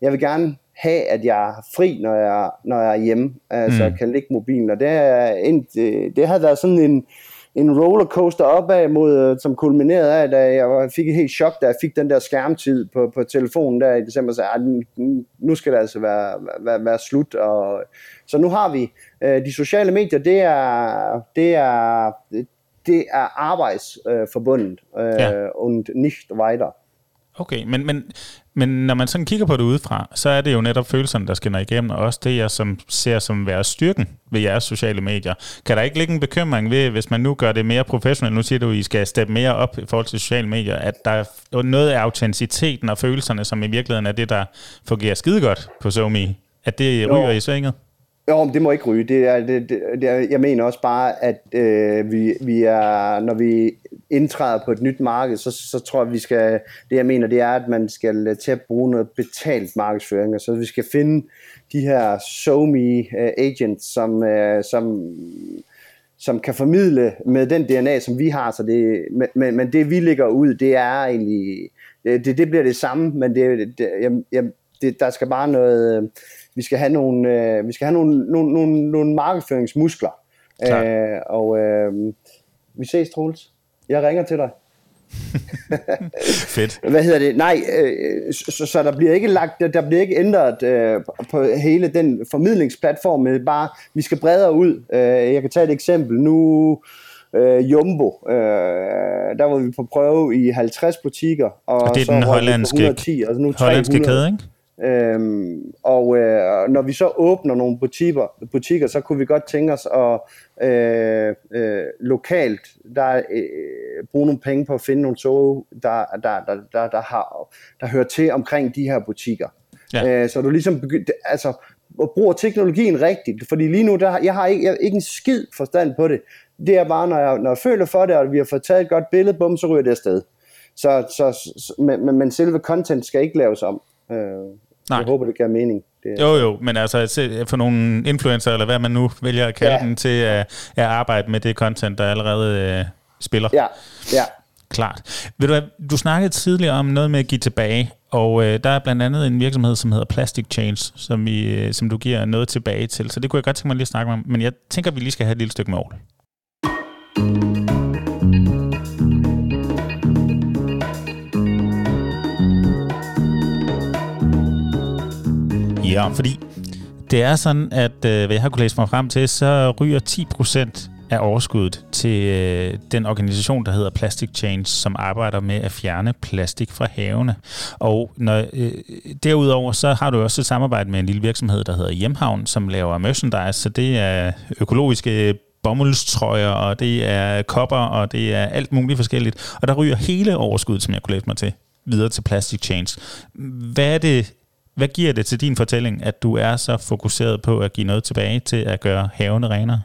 jeg vil gerne have, at jeg er fri, når jeg, når jeg er hjemme, altså mm. kan ligge mobilen, og det, er, det, det havde været sådan en, en rollercoaster opad, mod, øh, som kulminerede af, da jeg fik et helt chok, da jeg fik den der skærmtid på, på telefonen der i december, så nu skal det altså være, være, være slut. Og, så nu har vi øh, de sociale medier, det er, det er, det er arbejdsforbundet øh, ja. und nicht weiter. Okay, men, men, men når man sådan kigger på det udefra, så er det jo netop følelserne, der skinner igennem, og også det, jeg som ser som være styrken ved jeres sociale medier. Kan der ikke ligge en bekymring ved, hvis man nu gør det mere professionelt, nu siger du, at I skal steppe mere op i forhold til sociale medier, at der er noget af autenticiteten og følelserne, som i virkeligheden er det, der fungerer skide godt på SoMe, at det ryger jo. i svinget? Jo, det må ikke ryge. Det er, det, det, det jeg mener også bare, at øh, vi, vi er, når vi indtræder på et nyt marked, så, så tror jeg, vi skal, det jeg mener, det er, at man skal til at bruge noget betalt markedsføring, så vi skal finde de her SoMe uh, agents, som, uh, som, som kan formidle med den DNA, som vi har, så det, men, men det vi lægger ud, det er egentlig, det, det bliver det samme, men det, det, jeg, jeg, det, der skal bare noget, vi skal have nogle, øh, vi skal have nogle, nogle, nogle, nogle markedsføringsmuskler. Øh, og øh, vi ses, Troels. Jeg ringer til dig. Fedt. Hvad hedder det? Nej, øh, så, så der bliver ikke lagt, der bliver ikke ændret øh, på hele den formidlingsplatform, men bare, vi skal bredere ud. Øh, jeg kan tage et eksempel. Nu, øh, Jumbo, øh, der var vi på prøve i 50 butikker. Og, og det er så den hollandske, 110, altså nu hollandske 300. kæde, ikke? Øhm, og øh, når vi så åbner nogle butikker, butikker, så kunne vi godt tænke os at øh, øh, lokalt der, øh, bruge nogle penge på at finde nogle tog, der, der, der, der, der, har, der hører til omkring de her butikker. Ja. Øh, så du ligesom begynd, altså, bruger teknologien rigtigt, fordi lige nu, der, jeg har ikke, jeg har ikke en skid forstand på det. Det er bare, når jeg, når jeg føler for det, og vi har fået taget et godt billede, bum, så ryger det afsted. Så, så, så, men, men selve content skal ikke laves om. Øh, Nej. Jeg håber, det giver mening. Det, jo, jo, men altså for nogle influencer, eller hvad man nu vælger at kalde ja. dem, til at, at arbejde med det content, der allerede uh, spiller. Ja, ja. Klart. Ved du, hvad, du snakkede tidligere om noget med at give tilbage, og øh, der er blandt andet en virksomhed, som hedder Plastic Change, som, I, øh, som du giver noget tilbage til. Så det kunne jeg godt tænke mig lige at snakke om. Men jeg tænker, at vi lige skal have et lille stykke med Aarhus. Ja, fordi det er sådan, at øh, hvad jeg har kunnet læse mig frem til, så ryger 10 procent af overskuddet til øh, den organisation, der hedder Plastic Change, som arbejder med at fjerne plastik fra havene. Og når, øh, derudover så har du også et samarbejde med en lille virksomhed, der hedder Hjemhavn, som laver merchandise, så det er økologiske bomuldstrøjer, og det er kopper, og det er alt muligt forskelligt. Og der ryger hele overskuddet, som jeg kunne læse mig til, videre til Plastic Change. Hvad er det, hvad giver det til din fortælling, at du er så fokuseret på at give noget tilbage til at gøre havene renere?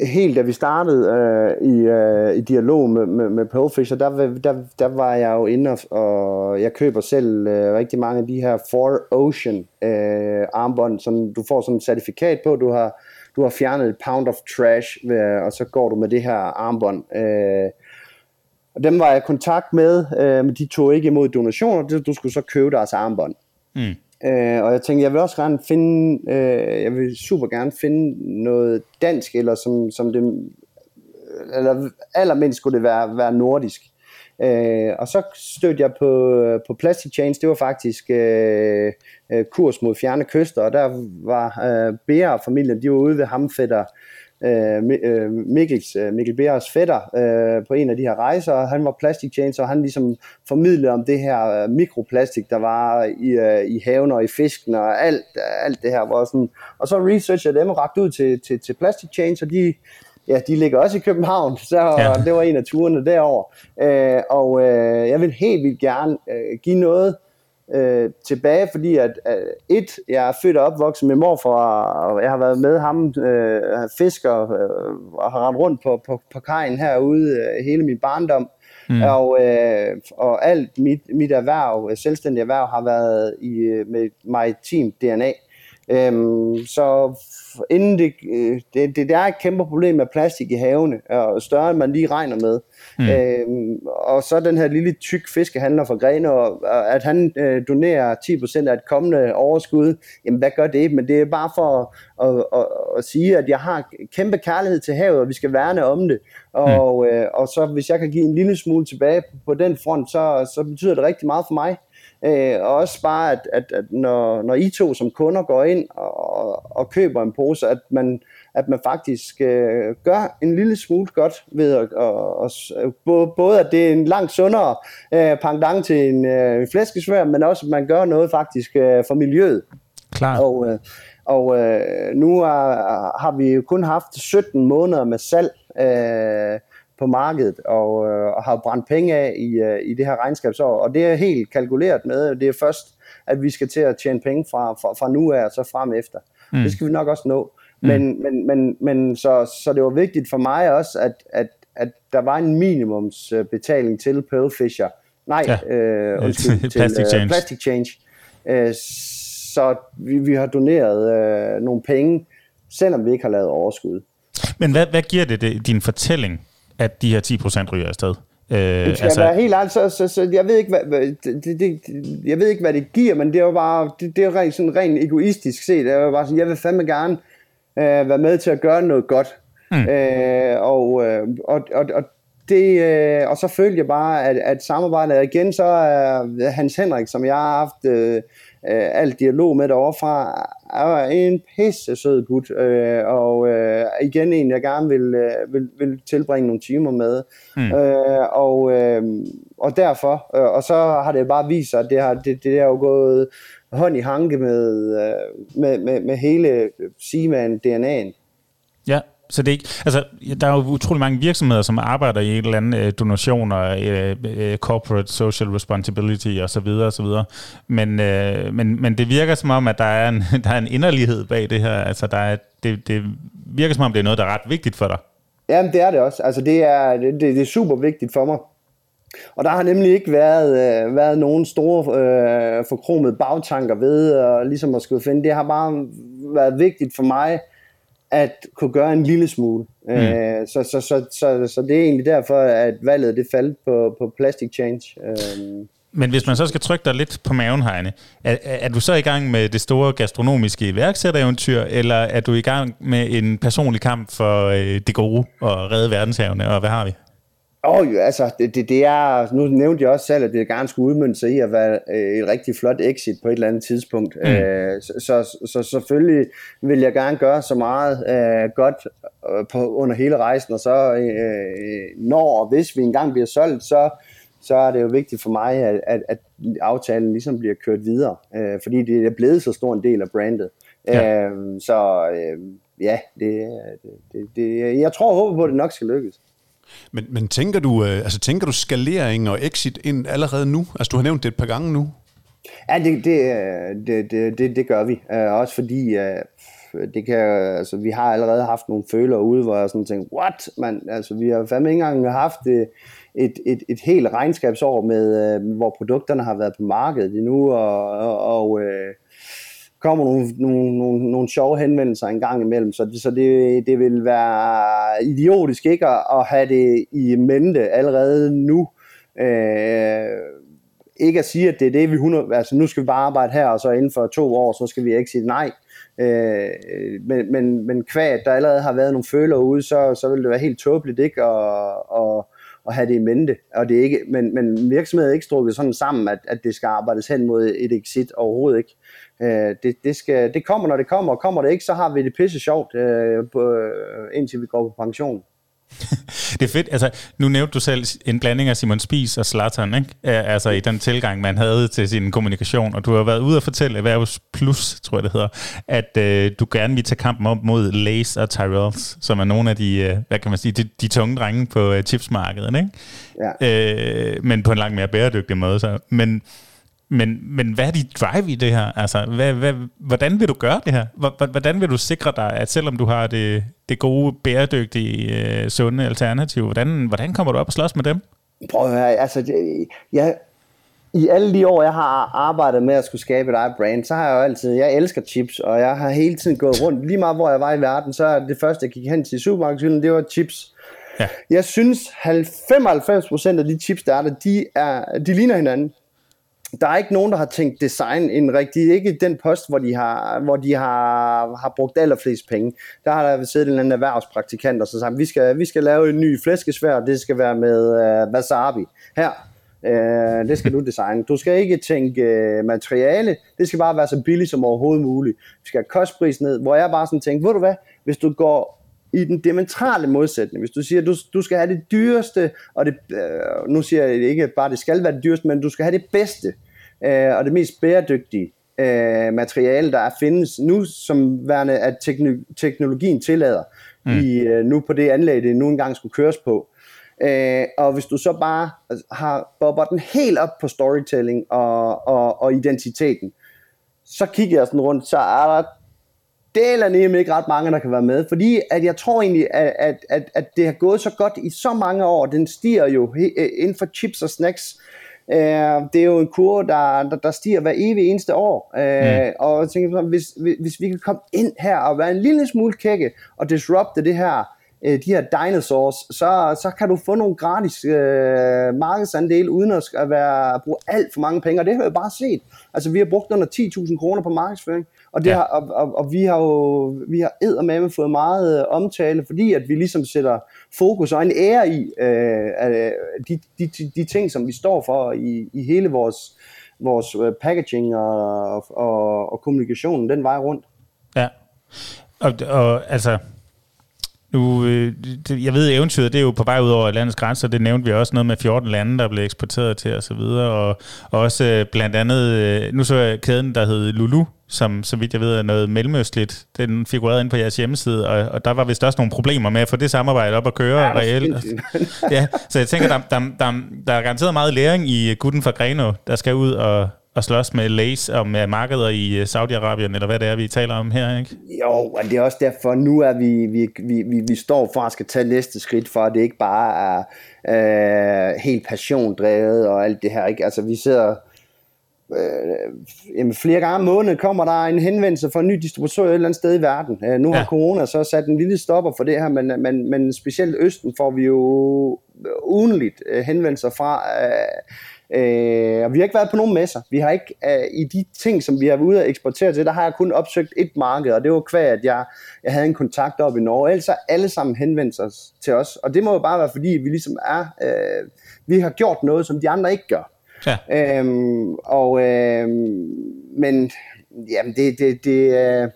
helt da vi startede øh, i, øh, i dialog med, med, med Pearlfisher, der, der, der var jeg jo inde og, og jeg køber selv øh, rigtig mange af de her For Ocean øh, armbånd, som du får sådan et certifikat på, du har, du har fjernet et pound of trash, ved, og så går du med det her armbånd. Øh, og dem var jeg i kontakt med, øh, men de tog ikke imod donationer, du skulle så købe deres armbånd. Mm. Øh, og jeg tænkte, jeg vil også gerne finde, øh, jeg vil super gerne finde noget dansk, eller som, som det, eller allermindst skulle det være, være nordisk. Øh, og så stødte jeg på, på Plastic Change, det var faktisk øh, øh, kurs mod fjerne kyster, og der var øh, Bea-familien, de var ude ved Hamfætter, øh, øh, Mikkels, øh, Mikkel Beres fætter øh, på en af de her rejser, og han var plastic change, og han ligesom formidlede om det her øh, mikroplastik, der var i, øh, i haven og i fisken og alt, alt det her. Var sådan, og så researchede dem og rakt ud til, til, til plastic change, og de, ja, de ligger også i København, så ja. det var en af turene derover. Øh, og øh, jeg vil helt vildt gerne øh, give noget øh, tilbage, fordi at øh, et, jeg er født og opvokset med morfar, og jeg har været med ham, øh, fisker, øh, og har rendt rundt på, på, på kajen herude øh, hele min barndom. Mm. Og, øh, og alt mit, mit erhverv, selvstændig erhverv, har været i, øh, med maritim DNA. Øhm, så inden det, øh, det, det, det er et kæmpe problem med plastik i havene, og større end man lige regner med. Mm. Øhm, og så den her lille tyk fiskehandler fra Grene, og, at han øh, donerer 10% af et kommende overskud, jamen hvad gør det? Men det er bare for at, at, at, at sige, at jeg har kæmpe kærlighed til havet, og vi skal værne om det. Og, mm. øh, og så hvis jeg kan give en lille smule tilbage på, på den front, så, så betyder det rigtig meget for mig. Øh, og også bare, at, at, at når, når I to som kunder går ind og, og køber en pose, at man, at man faktisk øh, gør en lille smule godt ved at, og, og, både at det er en langt sundere øh, pangdang til en øh, flæskesvær, men også at man gør noget faktisk øh, for miljøet. Klar. Og, øh, og øh, nu er, har vi jo kun haft 17 måneder med salg øh, på markedet og, øh, og har brændt penge af i, øh, i det her regnskabsår. Og det er helt kalkuleret med. Det er først, at vi skal til at tjene penge fra, fra, fra nu af og så frem efter. Mm. Det skal vi nok også nå. Mm. Men, men, men, men så, så det var vigtigt for mig også, at, at, at der var en minimumsbetaling til Pearl Fisher. Nej, ja. øh, undskyld, til Plastic Change. Uh, Plastic Change. Uh, så vi, vi har doneret uh, nogle penge, selvom vi ikke har lavet overskud. Men hvad, hvad giver det, det din fortælling at de her 10% ryger afsted. Øh, det skal altså, være helt ærligt, så, så, så jeg, ved ikke, hvad, det, det, jeg ved ikke, hvad det giver, men det er jo bare, det, det er rent, sådan rent egoistisk set. Det jo bare sådan, jeg vil fandme gerne øh, være med til at gøre noget godt. Mm. Øh, og, øh, og, og, og, det, øh, og så følte jeg bare, at, at samarbejdet igen, så er Hans Henrik, som jeg har haft øh, øh, alt dialog med derovre fra, er en pisse sød gut, øh, og øh, igen en, jeg gerne vil, øh, vil, vil tilbringe nogle timer med. Mm. Øh, og, øh, og derfor, øh, og så har det bare vist sig, at det har, det, det er jo gået hånd i hanke med, øh, med, med, med hele Seaman DNA'en. Ja, så det er ikke, altså, der er jo utrolig mange virksomheder, som arbejder i et eller andet øh, donationer, øh, øh, corporate social responsibility og så videre og så videre. Men, øh, men, men det virker som om, at der er en, der er en inderlighed bag det her. Altså, der er, det, det virker som om, det er noget, der er ret vigtigt for dig. Jamen, det er det også. Altså, det er, det, det er super vigtigt for mig. Og der har nemlig ikke været, øh, været nogen store øh, forkromede bagtanker ved, og ligesom at skulle finde. Det har bare været vigtigt for mig, at kunne gøre en lille smule. Mm. Øh, så, så, så, så, så det er egentlig derfor, at valget det faldt på, på Plastic Change. Øh. Men hvis man så skal trykke dig lidt på maven, Heine, er, er du så i gang med det store gastronomiske iværksættereventyr, eller er du i gang med en personlig kamp for øh, det gode og redde verdenshavene, og hvad har vi? Åh, oh, altså, det, det, det er, nu nævnte jeg også selv, at det gerne skulle udmønte sig i at være øh, et rigtig flot exit på et eller andet tidspunkt. Mm. Øh, så, så, så selvfølgelig vil jeg gerne gøre så meget øh, godt øh, på, under hele rejsen, og så øh, når og hvis vi engang bliver solgt, så, så er det jo vigtigt for mig, at, at, at aftalen ligesom bliver kørt videre, øh, fordi det er blevet så stor en del af brandet. Ja. Øh, så øh, ja, det, det, det, jeg tror og håber på, at det nok skal lykkes. Men, men tænker, du, øh, altså, tænker du skalering og exit ind allerede nu? Altså du har nævnt det et par gange nu. Ja, det, det, det, det, det, det gør vi. Uh, også fordi, uh, det kan, altså, vi har allerede haft nogle føler ude, hvor jeg sådan tænkte, what? Man, altså, vi har fandme ikke engang haft et, et, et, et helt regnskabsår, med, uh, hvor produkterne har været på markedet endnu, og, og, og uh, kommer nogle, nogle, nogle, nogle sjove henvendelser en gang imellem, så, det, så det, det vil være idiotisk ikke at, at have det i mente allerede nu. Øh, ikke at sige, at det er det, vi 100, altså nu skal vi bare arbejde her, og så inden for to år, så skal vi ikke sige nej. Øh, men, men, men kvad, der allerede har været nogle føler ude, så, så vil det være helt tåbeligt ikke at, at, at have det i mente. Og det er ikke, men, men virksomheden er ikke strukket sådan sammen, at, at det skal arbejdes hen mod et exit overhovedet ikke. Øh, det, det, skal, det kommer, når det kommer, og kommer det ikke, så har vi det pisse sjovt, øh, på, øh, indtil vi går på pension. det er fedt. Altså, nu nævnte du selv en blanding af Simon Spies og Zlatan, ikke? Altså i den tilgang, man havde til sin kommunikation. Og du har været ude og fortælle Erhvervs Plus, tror jeg det hedder, at øh, du gerne vil tage kampen op mod Lace og Tyrells, som er nogle af de, øh, hvad kan man sige, de, de tunge drenge på øh, chipsmarkedet, ikke? Ja. Øh, men på en langt mere bæredygtig måde. Så. Men men, men hvad er dit drive i det her? Altså, hvad, hvad, hvordan vil du gøre det her? Hvordan vil du sikre dig, at selvom du har det, det gode, bæredygtige, øh, sunde alternativ, hvordan, hvordan kommer du op og slås med dem? Prøv at høre, altså, jeg, i alle de år, jeg har arbejdet med at skulle skabe et eget brand, så har jeg jo altid, jeg elsker chips, og jeg har hele tiden gået rundt, lige meget hvor jeg var i verden, så det første, jeg gik hen til supermarkedet, det var chips. Ja. Jeg synes, 95% af de chips, der er der, de, er, de ligner hinanden der er ikke nogen, der har tænkt design en rigtig. Ikke den post, hvor de har, hvor de har, har brugt allerflest penge. Der har der siddet en eller anden erhvervspraktikant og så sagt, vi skal, vi skal lave en ny flæskesvær, det skal være med øh, wasabi. Her, øh, det skal du designe. Du skal ikke tænke øh, materiale, det skal bare være så billigt som overhovedet muligt. Vi skal have kostpris ned, hvor jeg bare sådan tænkte, ved du hvad, hvis du går i den diametrale modsætning. Hvis du siger, at du, du skal have det dyreste, og det, øh, nu siger jeg ikke bare, at det skal være det dyreste, men du skal have det bedste øh, og det mest bæredygtige øh, materiale, der er findes nu, som værende, at tekno- teknologien tillader, mm. i, øh, nu på det anlæg, det nu engang skulle køres på. Øh, og hvis du så bare har bobber den helt op på storytelling og, og, og identiteten, så kigger jeg sådan rundt, så er der er nemlig ikke ret mange, der kan være med, fordi at jeg tror egentlig, at, at, at, at det har gået så godt i så mange år, den stiger jo øh, inden for chips og snacks, Øh, det er jo en kurve, der, der, der stiger hver evig eneste år. Øh, mm. Og jeg tænker, hvis, hvis vi kan komme ind her og være en lille smule kække og disrupte det her, øh, de her dinosaurs, så, så kan du få nogle gratis øh, markedsandele uden at være, bruge alt for mange penge. Og det har jeg bare set. Altså, vi har brugt under 10.000 kroner på markedsføring. Og, det ja. har, og, og, og vi har jo vi har eddermame fået meget øh, omtale, fordi at vi ligesom sætter fokus og en ære i øh, de, de, de, de ting, som vi står for i, i hele vores, vores øh, packaging og, og, og kommunikationen den vej rundt. Ja, og, og altså, nu, øh, jeg ved, eventyret det er jo på vej ud over landets grænser. Det nævnte vi også noget med 14 lande, der blev eksporteret til osv. Og, og også blandt andet, nu så jeg kæden, der hed Lulu, som så vidt jeg ved er noget mellemøstligt. Den figurerede ind på jeres hjemmeside, og, og der var vist også nogle problemer med at få det samarbejde op at køre ja, reelt. ja, så jeg tænker, der, der, der, der er garanteret meget læring i gutten fra Greno, der skal ud og, og slås med Lace og med markeder i Saudi-Arabien, eller hvad det er, vi taler om her, ikke? Jo, og det er også derfor, nu er vi, vi, vi, vi, vi står for at skal tage næste skridt, for at det ikke bare er øh, helt passiondrevet og alt det her, ikke? Altså, vi sidder øh, jamen flere gange om måneden kommer der en henvendelse fra en ny distributør et eller andet sted i verden. Øh, nu har Ja. corona så sat en lille stopper for det her, men, men, men specielt Østen får vi jo ugenligt øh, henvendelser fra. Øh, øh, og vi har ikke været på nogen messer. Vi har ikke, øh, i de ting, som vi har været ude at eksportere til, der har jeg kun opsøgt et marked, og det var kvæg, at jeg, jeg havde en kontakt op i Norge. Ellers har alle sammen henvendt sig til os, og det må jo bare være, fordi vi ligesom er, øh, vi har gjort noget, som de andre ikke gør. Ja. Øhm, og, øhm, men jamen, det, det, det, øh,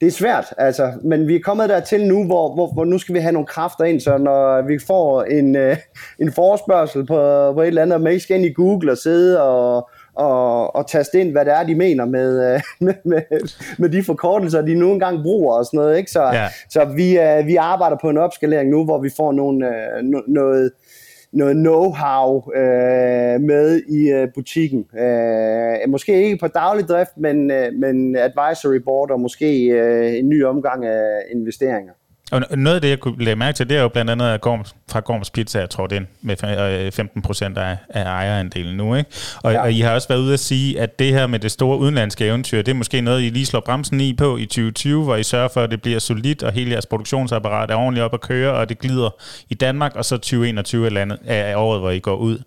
det er svært, altså, men vi er kommet dertil nu, hvor, hvor, hvor nu skal vi have nogle kræfter ind, så når vi får en, øh, en forespørgsel på, på et eller andet, og man ikke skal ind i Google og sidde og, og, og taste ind, hvad det er, de mener med, øh, med, med, med de forkortelser, de nu engang bruger og sådan noget. Ikke? Så, Ja. så vi, øh, vi arbejder på en opskalering nu, hvor vi får nogle, øh, no, noget, noget know-how øh, med i øh, butikken. Øh, måske ikke på daglig drift, men, øh, men advisory board og måske øh, en ny omgang af investeringer. Og noget af det, jeg kunne lægge mærke til, det er jo blandt andet at Gorms, fra Gorms Pizza, jeg tror det ind med fe- øh, 15 procent af, af ejerandelen nu. Ikke? Og. Ja. og I har også været ude at sige, at det her med det store udenlandske eventyr, det er måske noget, I lige slår bremsen i på i 2020, hvor I sørger for, at det bliver solidt, og hele jeres produktionsapparat er ordentligt op at køre, og det glider i Danmark, og så 2021 er, landet, er året, hvor I går ud.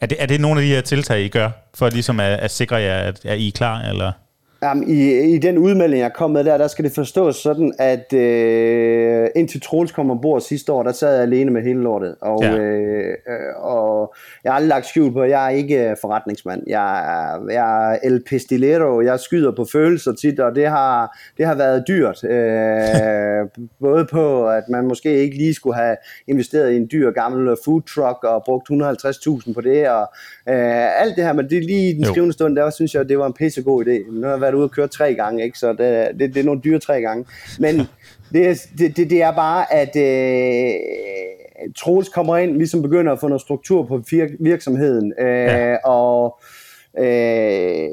Er det, er det nogle af de her tiltag, I gør, for ligesom at, at sikre jer, at, at I er klar? Eller? Jamen, i, I den udmelding, jeg kom med der, der skal det forstås sådan, at øh, indtil Troels kom ombord sidste år, der sad jeg alene med hele lortet. Og, Ja. øh, øh, og jeg har aldrig lagt skjul på, jeg er ikke øh, forretningsmand. Jeg er, jeg er el pistolero, jeg skyder på følelser tit, og det har, det har været dyrt. Øh, både på, at man måske ikke lige skulle have investeret i en dyr gammel food truck og brugt 150.000 på det, og øh, alt det her, men det lige i den skrivende stund, der synes jeg, det var en pissegod idé. Nu har jeg været ude og køre tre gange, ikke? så det, det, det er nogle dyre tre gange. Men det, er- det, det, det er bare, at øh, Troels kommer ind, ligesom begynder at få noget struktur på vir- virksomheden, øh, Ja. og øh,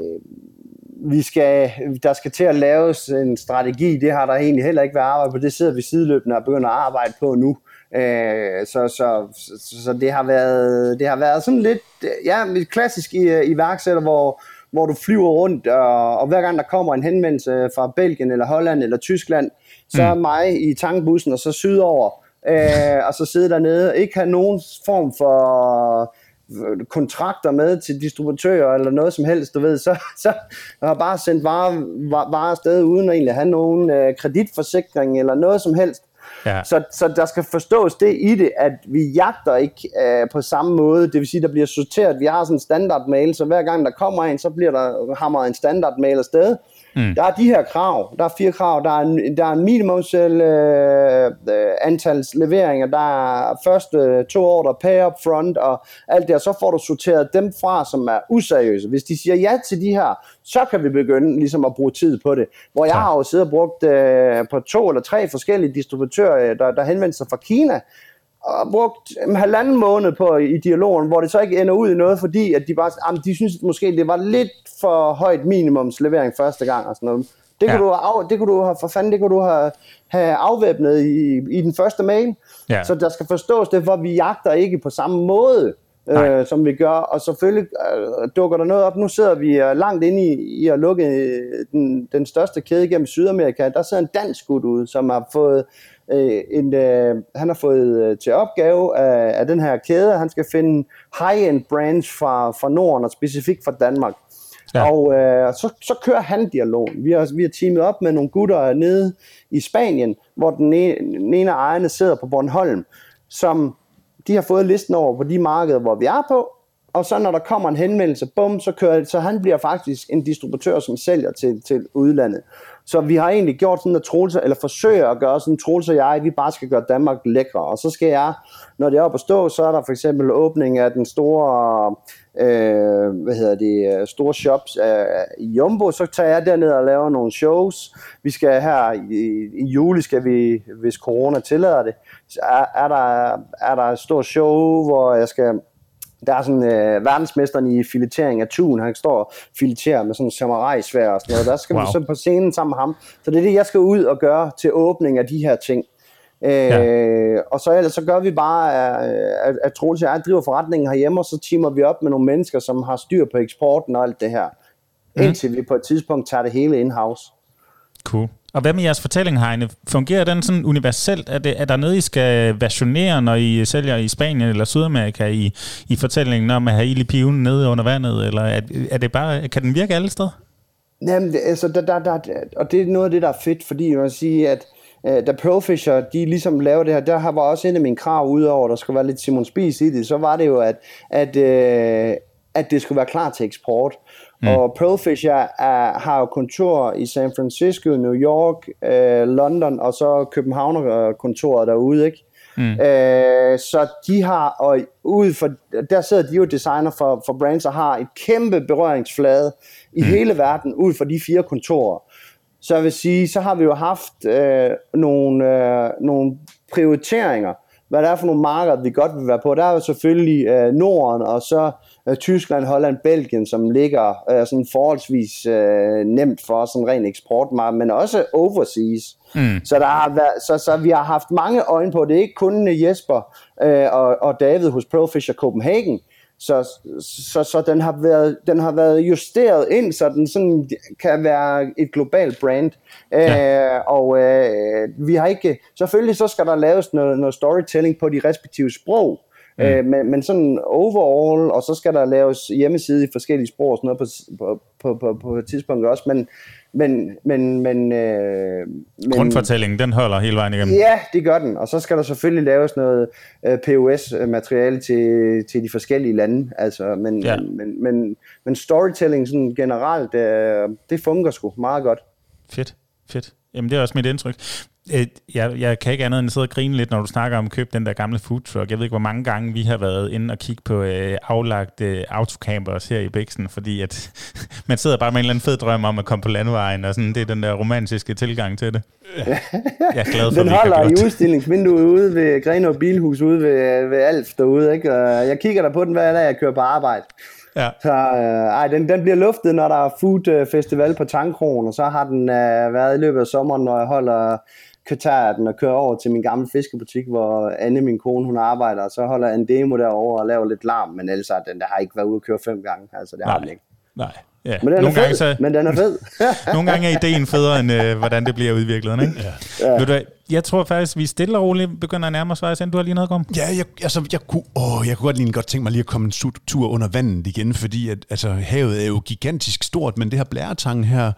vi skal, der skal til at laves en strategi, det har der egentlig heller ikke været arbejde på, det sidder vi sideløbende og begynder at arbejde på nu. Øh, så, så, så, så det har været det har været sådan lidt ja, lidt klassisk i, øh, iværksætter, hvor, hvor du flyver rundt, og, og hver gang der kommer en henvendelse fra Belgien eller Holland eller Tyskland, så er mig i tankbussen og så sydover, øh, og så sidde dernede, ikke have nogen form for kontrakter med til distributører eller noget som helst, du ved, så, så har bare sendt varer, varer, varer afsted uden at egentlig have nogen øh, kreditforsikring eller noget som helst. Ja. Så, så der skal forstås det i det, at vi jagter ikke øh, på samme måde. Det vil sige, der bliver sorteret. Vi har sådan en standard mail, så hver gang der kommer en, så bliver der hamret en standard mail afsted. Mm. Der er de her krav. Der er fire krav. Der er en, der er en minimumsel øh, øh, antal leveringer. Der er første to der pay up front og alt det. Og så får du sorteret dem fra, som er useriøse. Hvis de siger ja til de her, så kan vi begynde ligesom at bruge tid på det. Hvor jeg har jo siddet og brugt øh, på to eller tre forskellige distributører, øh, der, der henvendte sig fra Kina, og brugt en halvanden måned på i dialogen, hvor det så ikke ender ud i noget, fordi at de bare, jamen, de synes måske, det var lidt for højt minimumslevering første gang og sådan noget. Det, Ja. ja. kunne, du have, det kunne du have, for fanden, det kunne du have, have afvæbnet i, i den første mail. Ja. Så der skal forstås det, for vi jagter ikke på samme måde, Nej. øh, som vi gør. Og selvfølgelig øh, dukker der noget op. Nu sidder vi øh, langt inde i, i at lukke øh, den, den største kæde gennem Sydamerika. Der sidder en dansk gut ude, som har fået øh, en, øh, han har fået øh, til opgave af, af den her kæde, han skal finde high-end brands fra, fra Norden og specifikt fra Danmark. Ja. Og øh, så, så kører han dialogen. Vi har, vi har teamet op med nogle gutter nede i Spanien, hvor den ene, den ene af ejerne sidder på Bornholm, som de har fået listen over på de markeder, hvor vi er på, og så når der kommer en henvendelse, bum, så kører så han bliver faktisk en distributør, som sælger til, til udlandet. Så vi har egentlig gjort sådan, at Troels, eller forsøger at gøre sådan, Troels og jeg, vi bare skal gøre Danmark lækre. Og så skal jeg, når det er oppe at stå, så er der for eksempel åbning af den store, øh, hvad hedder det, store shops øh, i Jumbo, så tager jeg derned og laver nogle shows. Vi skal her i, i juli, skal vi, hvis corona tillader det, er, er, der, er der et stort show, hvor jeg skal der er sådan øh, verdensmesteren i filetering af tun, han står og fileterer med sådan en samurai-svær og sådan noget. Der skal Wow. vi så på scenen sammen med ham. Så det er det, jeg skal ud og gøre til åbning af de her ting. Øh, ja. Og så ellers så gør vi bare, øh, at, at Troels og jeg driver forretningen herhjemme, og så teamer vi op med nogle mennesker, som har styr på eksporten og alt det her. mm. indtil vi på et tidspunkt tager det hele in-house. Cool. Og hvad med jeres fortælling, Heine? Fungerer den sådan universelt? Er, det, er der noget, I skal versionere, når I sælger i Spanien eller Sydamerika i, i fortællingen om at have ild i piven nede under vandet? Eller er, er det bare, kan den virke alle steder? Jamen, altså, der, der, der, og det er noget af det, der er fedt, fordi man siger, at øh, da Pearlfisher, de ligesom laver det her, der var også en af mine krav, udover der skulle være lidt Simon Spies i det, så var det jo, at, at, øh, at det skulle være klar til eksport. Mm. Og Profisher er, har jo kontor i San Francisco, New York, uh, London og så København kontoret derude, ikke? Mm. Uh, så de har, og ud for, der sidder de jo designer for, for brands og har et kæmpe berøringsflade i mm. hele verden ud for de fire kontorer. Så jeg vil sige, så har vi jo haft øh, nogle, øh, nogle prioriteringer, hvad der er for nogle markeder, vi godt vil være på. Der er jo selvfølgelig øh, Norden, og så øh, Tyskland, Holland, Belgien, som ligger øh, sådan forholdsvis øh, nemt for sådan ren eksportmarked, men også overseas. Mm. Så, der har været, så, så vi har haft mange øjne på. Det er ikke kun Jesper øh, og, og David hos Profisher Copenhagen, så, så, så den, har været, den har været justeret ind, så den sådan kan være et globalt brand. Ja. Øh, og øh, vi har ikke... Selvfølgelig så skal der laves noget, noget storytelling på de respektive sprog, Mm. Øh, men, men sådan overall, og så skal der laves hjemmeside i forskellige sprog og sådan noget på, på, på, på et tidspunkt også, men, men, men, men, øh, men Grundfortællingen, den holder hele vejen igennem. Ja, det gør den. Og så skal der selvfølgelig laves noget øh, POS-materiale til, til de forskellige lande. Altså, men, ja. men, men, men, men storytelling sådan generelt, øh, det fungerer sgu meget godt. Fedt, fedt. Jamen det er også mit indtryk. Øh, jeg, jeg kan ikke andet end at sidde og grine lidt, når du snakker om at købe den der gamle food truck. Jeg ved ikke, hvor mange gange vi har været inde og kigge på øh, aflagt øh, autocampers her i Bæksen, fordi at man sidder bare med en eller anden fed drøm om at komme på landvejen, og sådan, det er den der romantiske tilgang til det. Jeg er glad for, Den holder i udstillingsvinduet ude ved Grenå Bilhus, ude ved, ved Alf derude, ikke? Og jeg kigger der på den hver dag, jeg kører på arbejde. Ja. Så øh, ej, den, den bliver luftet, når der er food festival på Tankronen, og så har den øh, været i løbet af sommeren, når jeg holder den og køre over til min gamle fiskebutik, hvor Anne, min kone, hun arbejder, og så holder jeg en demo derovre og laver lidt larm, men ellers har den der har ikke været ude at køre fem gange, altså det nej, har den ikke. Nej, Ja. Men den nogle gange, så, men den er fed. nogle gange er ideen federe, end øh, hvordan det bliver udviklet. Ikke? Ja. Ja. Ved du, jeg tror faktisk, vi stille og roligt begynder at nærme os vejs, du har lige noget om. Ja, jeg, altså, jeg, kunne, åh, jeg kunne godt lige godt tænke mig lige at komme en tur under vandet igen, fordi at, altså, havet er jo gigantisk stort, men det her blæretang her,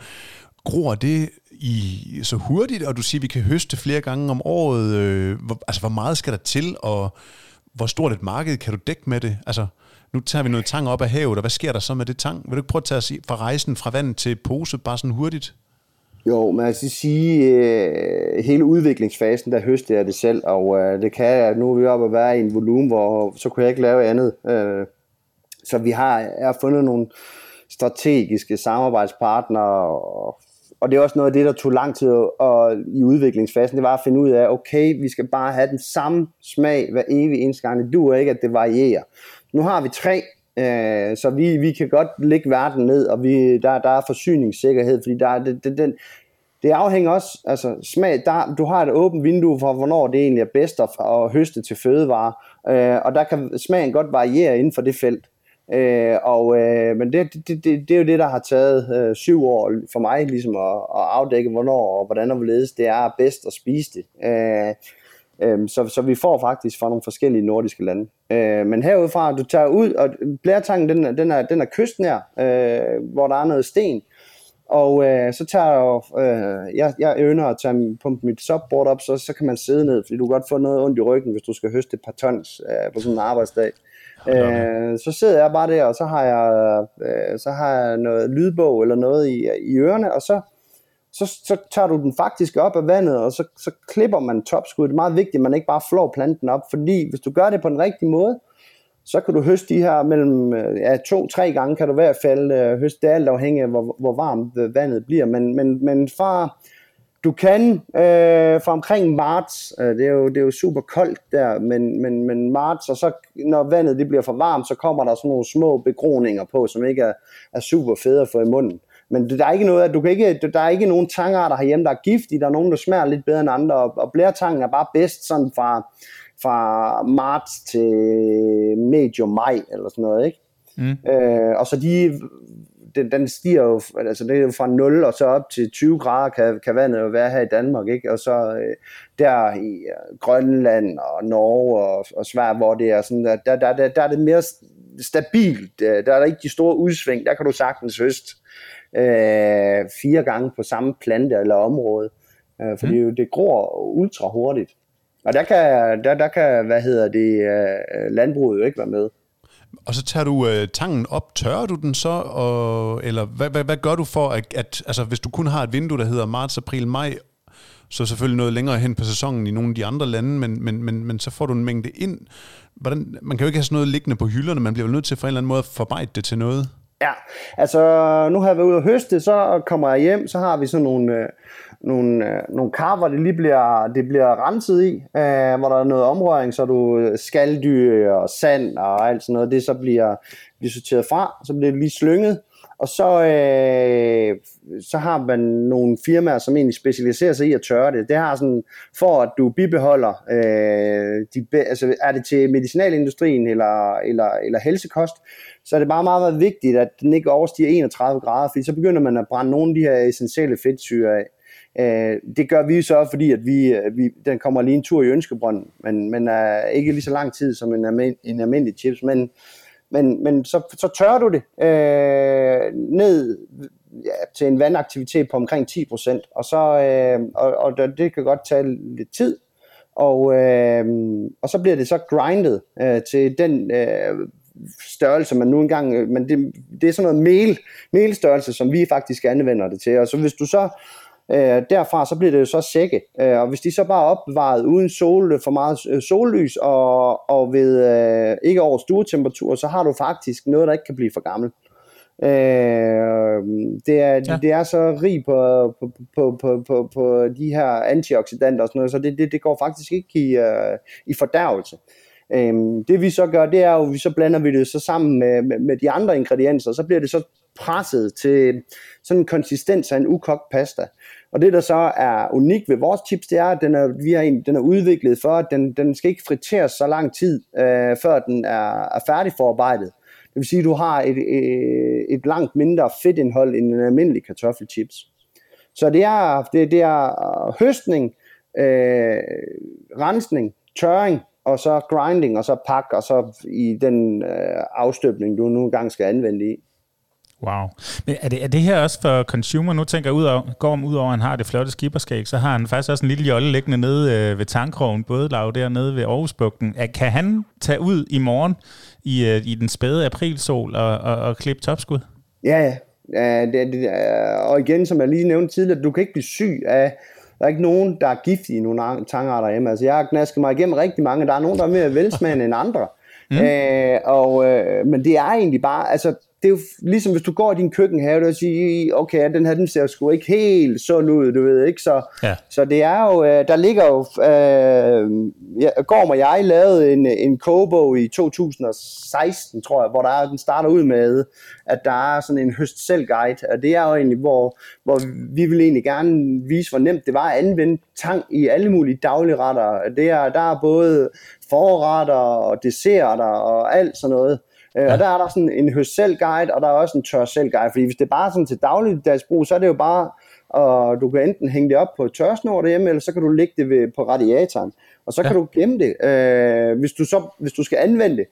gror det i så hurtigt, og du siger, at vi kan høste flere gange om året. Øh, hvor, altså, hvor meget skal der til, og hvor stort et marked kan du dække med det? Altså, nu tager vi noget tang op af havet, og hvad sker der så med det tang? Vil du ikke prøve at tage os fra rejsen fra vand til pose, bare sådan hurtigt? Jo, men jeg skal sige, øh, hele udviklingsfasen, der høste jeg det selv, og øh, det kan jeg, nu er vi oppe at være i en volumen, hvor så kunne jeg ikke lave andet. Øh, så vi har, jeg har fundet nogle strategiske samarbejdspartnere, og og det er også noget af det, der tog lang tid og, i udviklingsfasen, det var at finde ud af, okay, vi skal bare have den samme smag hver evig eneste gang. Det duer ikke, at det varierer. Nu har vi tre, øh, så vi, vi kan godt lægge verden ned, og vi, der, der er forsyningssikkerhed, fordi der, det, det, den, det afhænger også, altså smag, der, du har et åbent vindue for, hvornår det egentlig er bedst at, at høste til fødevare, øh, og der kan smagen godt variere inden for det felt. Øh, og, øh, men det, det, det, det er jo det, der har taget øh, syv år for mig, ligesom at, at afdække, hvornår og hvordan og hvorledes det er bedst at spise det. Øh, øh, så, så vi får faktisk fra nogle forskellige nordiske lande. Øh, men herudfra, du tager ud, og blærtangen, den, den, er, den er kystnær, øh, hvor der er noget sten, og øh, så tager jeg, øh, jeg, jeg ønsker at tage pumpe mit subboard op, så, så kan man sidde ned, fordi du kan godt få noget ondt i ryggen, hvis du skal høste et par tons øh, på sådan en arbejdsdag. Øh, så sidder jeg bare der, og så har jeg, øh, så har jeg noget lydbog eller noget i, i ørerne, og så, så, så tager du den faktisk op af vandet, og så, så klipper man topskuddet. Det er meget vigtigt, at man ikke bare flår planten op, fordi hvis du gør det på den rigtige måde, så kan du høste de her mellem øh, ja, to-tre gange, kan du i hvert fald øh, høste. Det alt afhængig af, hvor, hvor varmt øh, vandet bliver. Men, men, men fra du kan øh, fra omkring marts, øh, det, er jo, det er jo super koldt der, men, men, men marts, og så når vandet det bliver for varmt, så kommer der sådan nogle små begroninger på, som ikke er, er super fede at få i munden. Men der er ikke noget, du kan ikke, der er ikke nogen tangarter herhjemme, der er giftige, der er nogen, der smager lidt bedre end andre, og, og blæretangen er bare bedst sådan fra, fra marts til medio maj, eller sådan noget, ikke? Mm. Øh, og så de den, den stiger jo, altså det er jo fra 0 og så op til 20 grader kan, kan vandet jo være her i Danmark, ikke? Og så øh, der i øh, Grønland og Norge og, og Sverige, hvor det er sådan, der, der, der, der, der er det mere stabilt, øh, der er der ikke de store udsving, der kan du sagtens høste øh, fire gange på samme plante eller område, øh, fordi mm. det gror ultra hurtigt. Og der kan, der, der kan hvad hedder det, øh, landbruget jo ikke være med. Og så tager du øh, tangen op, tørrer du den så, og, eller hvad, hvad, hvad gør du for, at, at altså, hvis du kun har et vindue, der hedder marts, april, maj, så selvfølgelig noget længere hen på sæsonen i nogle af de andre lande, men, men, men, men så får du en mængde ind. Hvordan, man kan jo ikke have sådan noget liggende på hylderne, man bliver jo nødt til for en eller anden måde at forarbejde det til noget. Ja, altså nu har jeg været ude og høste, så kommer jeg hjem, så har vi sådan nogle, øh, nogle, øh, nogle kar, hvor det lige bliver, det bliver renset i, øh, hvor der er noget omrøring, så du øh, skalddyr og sand og alt sådan noget, det så bliver, bliver sorteret fra, så bliver det lige slynget, og så, øh, så har man nogle firmaer, som egentlig specialiserer sig i at tørre det. Det har sådan, for at du bibeholder, øh, de, altså er det til medicinalindustrien eller, eller, eller helsekost, så er det bare meget, meget vigtigt, at den ikke overstiger 31 grader, fordi så begynder man at brænde nogle af de her essentielle fedtsyre af. Øh, det gør vi så, fordi at vi, vi, den kommer lige en tur i Ønskebrønden, men, men er ikke lige så lang tid som en, en almindelig chips, men, men, men så, så tørrer du det øh, ned ja, til en vandaktivitet på omkring 10%, og, så, øh, og, og det kan godt tage lidt tid, og, øh, og så bliver det så grindet øh, til den øh, størrelse, man nu engang, øh, men det, det er sådan noget mel, melstørrelse, som vi faktisk anvender det til, og så hvis du så Øh, derfra så bliver det jo så sække, øh, og hvis de så bare er opbevaret uden sol, for meget øh, sollys og, og ved øh, ikke over stuetemperatur, så har du faktisk noget, der ikke kan blive for gammel. Øh, det, er, ja. det er så rig på, på, på, på, på, på de her antioxidanter og sådan noget, så det, det, det går faktisk ikke i, uh, i fordærvelse. Øhm, det vi så gør, det er jo, vi så blander vi det så sammen med, med, med de andre ingredienser, så bliver det så presset til sådan en konsistens af en ukogt pasta. Og det, der så er unikt ved vores chips, det er, at den er, vi har en, den er udviklet for, at den, den skal ikke friteres så lang tid, øh, før den er, er færdigforarbejdet. Det vil sige, at du har et, et, et langt mindre fedtindhold end en almindelig kartoffelchips. Så det er, det, det er høstning, øh, rensning, tørring, og så grinding, og så pak, og så i den øh, afstøbning, du nu engang skal anvende i. Wow. Men er det, er det her også for consumer? Nu tænker jeg, ud over, går om ud over, at han har det flotte skipperskæg, så har han faktisk også en lille jolle liggende nede øh, ved tankrogen, både lav dernede ved Aarhusbugten. Kan han tage ud i morgen i, øh, i den spæde aprilsol og, og, og klippe topskud? Ja, ja. ja det, det, og igen, som jeg lige nævnte tidligere, du kan ikke blive syg af der er ikke nogen, der er giftige i nogle tangarter hjemme. Altså, jeg har knasket mig igennem rigtig mange. Der er nogen, der er mere velsmagende end andre. Mm. Øh, og, øh, men det er egentlig bare, altså det er jo ligesom hvis du går i din køkkenhave og siger, okay, den her den ser sgu ikke helt sund ud, du ved ikke, så, ja. så det er jo, øh, der ligger jo, øh, ja, Gorm og jeg lavede en, en kogebog i 2016, tror jeg, hvor der er, den starter ud med, at der er sådan en høst selv guide, og det er jo egentlig, hvor, hvor vi vil egentlig gerne vise, hvor nemt det var at anvende tang i alle mulige daglige retter. Det er, der er både forretter og desserter og alt sådan noget. Øh, ja. Og der er der sådan en høst selv guide, og der er også en tør selv guide, fordi hvis det er bare sådan til dagligdags brug, så er det jo bare, og du kan enten hænge det op på et tørsnor derhjemme, eller så kan du lægge det ved, på radiatoren, og så ja. kan du gemme det, øh, hvis, du så, hvis du skal anvende det.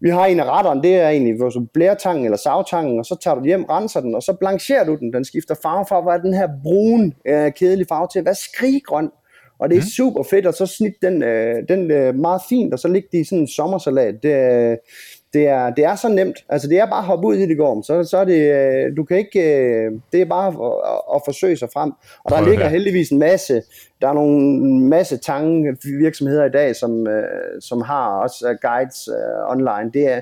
Vi har en af retterne, det er egentlig vores blærtangen eller savtangen, og så tager du hjem, renser den, og så blancherer du den. Den skifter farve fra, hvad er den her brun, øh, kedelige farve til, hvad skriggrøn. Og det er mm. super fedt, og så snit den, øh, den øh, meget fint, og så ligger det i sådan en sommersalat. Det, øh, det er, det er så nemt. Altså det er bare at hoppe ud i det går. Så, så er det, øh, du kan ikke, øh, det er bare at, at forsøge sig frem. Og der ligger heldigvis en masse, der er nogle masse tange virksomheder i dag, som, øh, som har også guides online. Det er,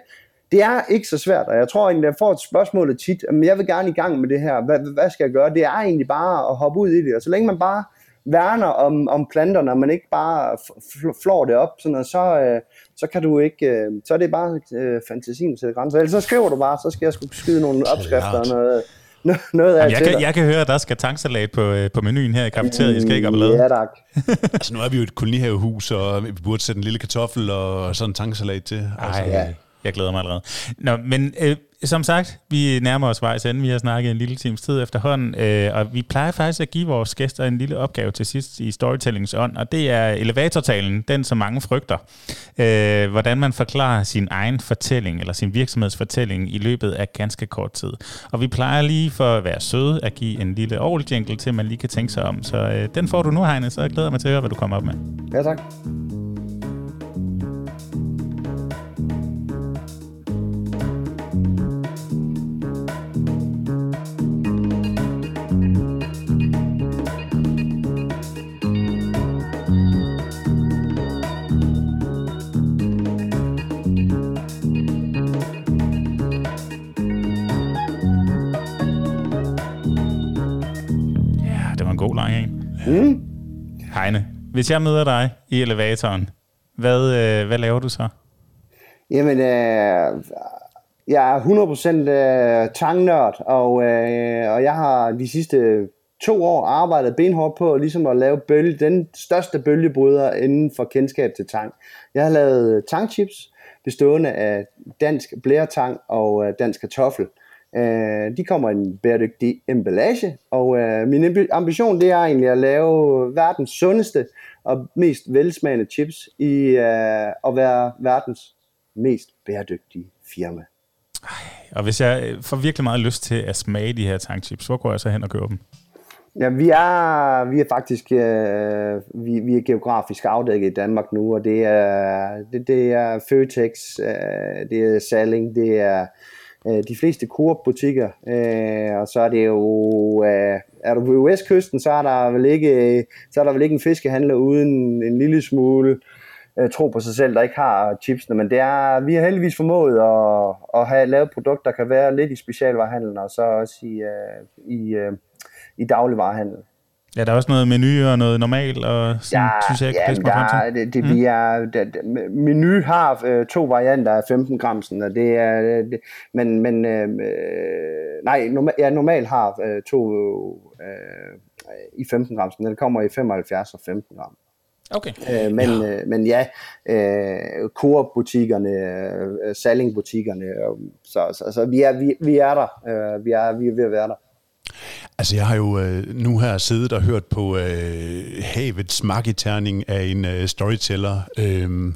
det er ikke så svært, og jeg tror egentlig, jeg får et spørgsmål tit, men jeg vil gerne i gang med det her, hvad, hvad skal jeg gøre? Det er egentlig bare at hoppe ud i det, og så længe man bare værner om, om planterne, og man ikke bare flår det op, sådan, og så, øh, så kan du ikke, øh, så er det bare øh, fantasien til grænser. Ellers så skriver du bare, så skal jeg sgu skyde nogle opskrifter og noget, noget af Jamen, jeg, kan, jeg kan høre, at der skal tanksalat på, øh, på menuen her i kafeteriet. I skal ikke lade. Ja, tak. altså, nu er vi jo et kolonihavehus, og vi burde sætte en lille kartoffel og sådan en tanksalat til. Altså. Ej, ja. jeg glæder mig allerede. Nå, men øh, som sagt, vi nærmer os vejs ende. Vi har snakket en lille times tid efterhånden, øh, og vi plejer faktisk at give vores gæster en lille opgave til sidst i Storytellings ånd, og det er elevatortalen, den som mange frygter. Øh, hvordan man forklarer sin egen fortælling, eller sin virksomhedsfortælling i løbet af ganske kort tid. Og vi plejer lige for at være søde at give en lille jingle til, man lige kan tænke sig om. Så øh, den får du nu, Heine, så jeg glæder mig til at høre, hvad du kommer op med. Ja, tak. Mm. Heine, hvis jeg møder dig i elevatoren, hvad, øh, hvad laver du så? Jamen, øh, jeg er 100% øh, tangnørd, og, øh, og jeg har de sidste to år arbejdet benhårdt på ligesom at lave bølge, den største bølgebryder inden for kendskab til tang. Jeg har lavet tangchips, bestående af dansk blærtang og øh, dansk kartoffel. Øh, de kommer i en bæredygtig emballage, og øh, min ambition det er egentlig at lave verdens sundeste og mest velsmagende chips i øh, at være verdens mest bæredygtige firma. Og hvis jeg får virkelig meget lyst til at smage de her tankchips, hvor går jeg så hen og køber dem? Ja, vi er, vi er faktisk øh, vi, vi er geografisk afdækket i Danmark nu, og det er, det, det er Føtex, øh, det er Salling, det er øh, de fleste Coop-butikker, øh, og så er det jo, øh, er du på vestkysten, så er der vel ikke, så er der vel ikke en fiskehandler uden en lille smule øh, tro på sig selv, der ikke har chipsene, men det er, vi har heldigvis formået at, at have lavet produkter, der kan være lidt i specialvarehandlen, og så også i, øh, i, øh, i dagligvarehandlen. Ja, der er også noget menu og noget normal, og sådan, ja, synes jeg, ja, der, det, det, mm. vi er, det, menu har øh, to varianter af 15 gramsen, og det er, det, men, men øh, nej, normal, ja, normal har øh, to øh, i 15 gramsen, den kommer i 75 og 15 gram. Okay. Øh, men, ja. Øh, men ja, øh, Coop-butikkerne, øh, Salling-butikkerne, øh, så, så, så vi, er, vi, vi er der, øh, vi, er, vi er ved at være der. Altså, jeg har jo øh, nu her siddet og hørt på øh, havets magiterning af en øh, storyteller. Øh,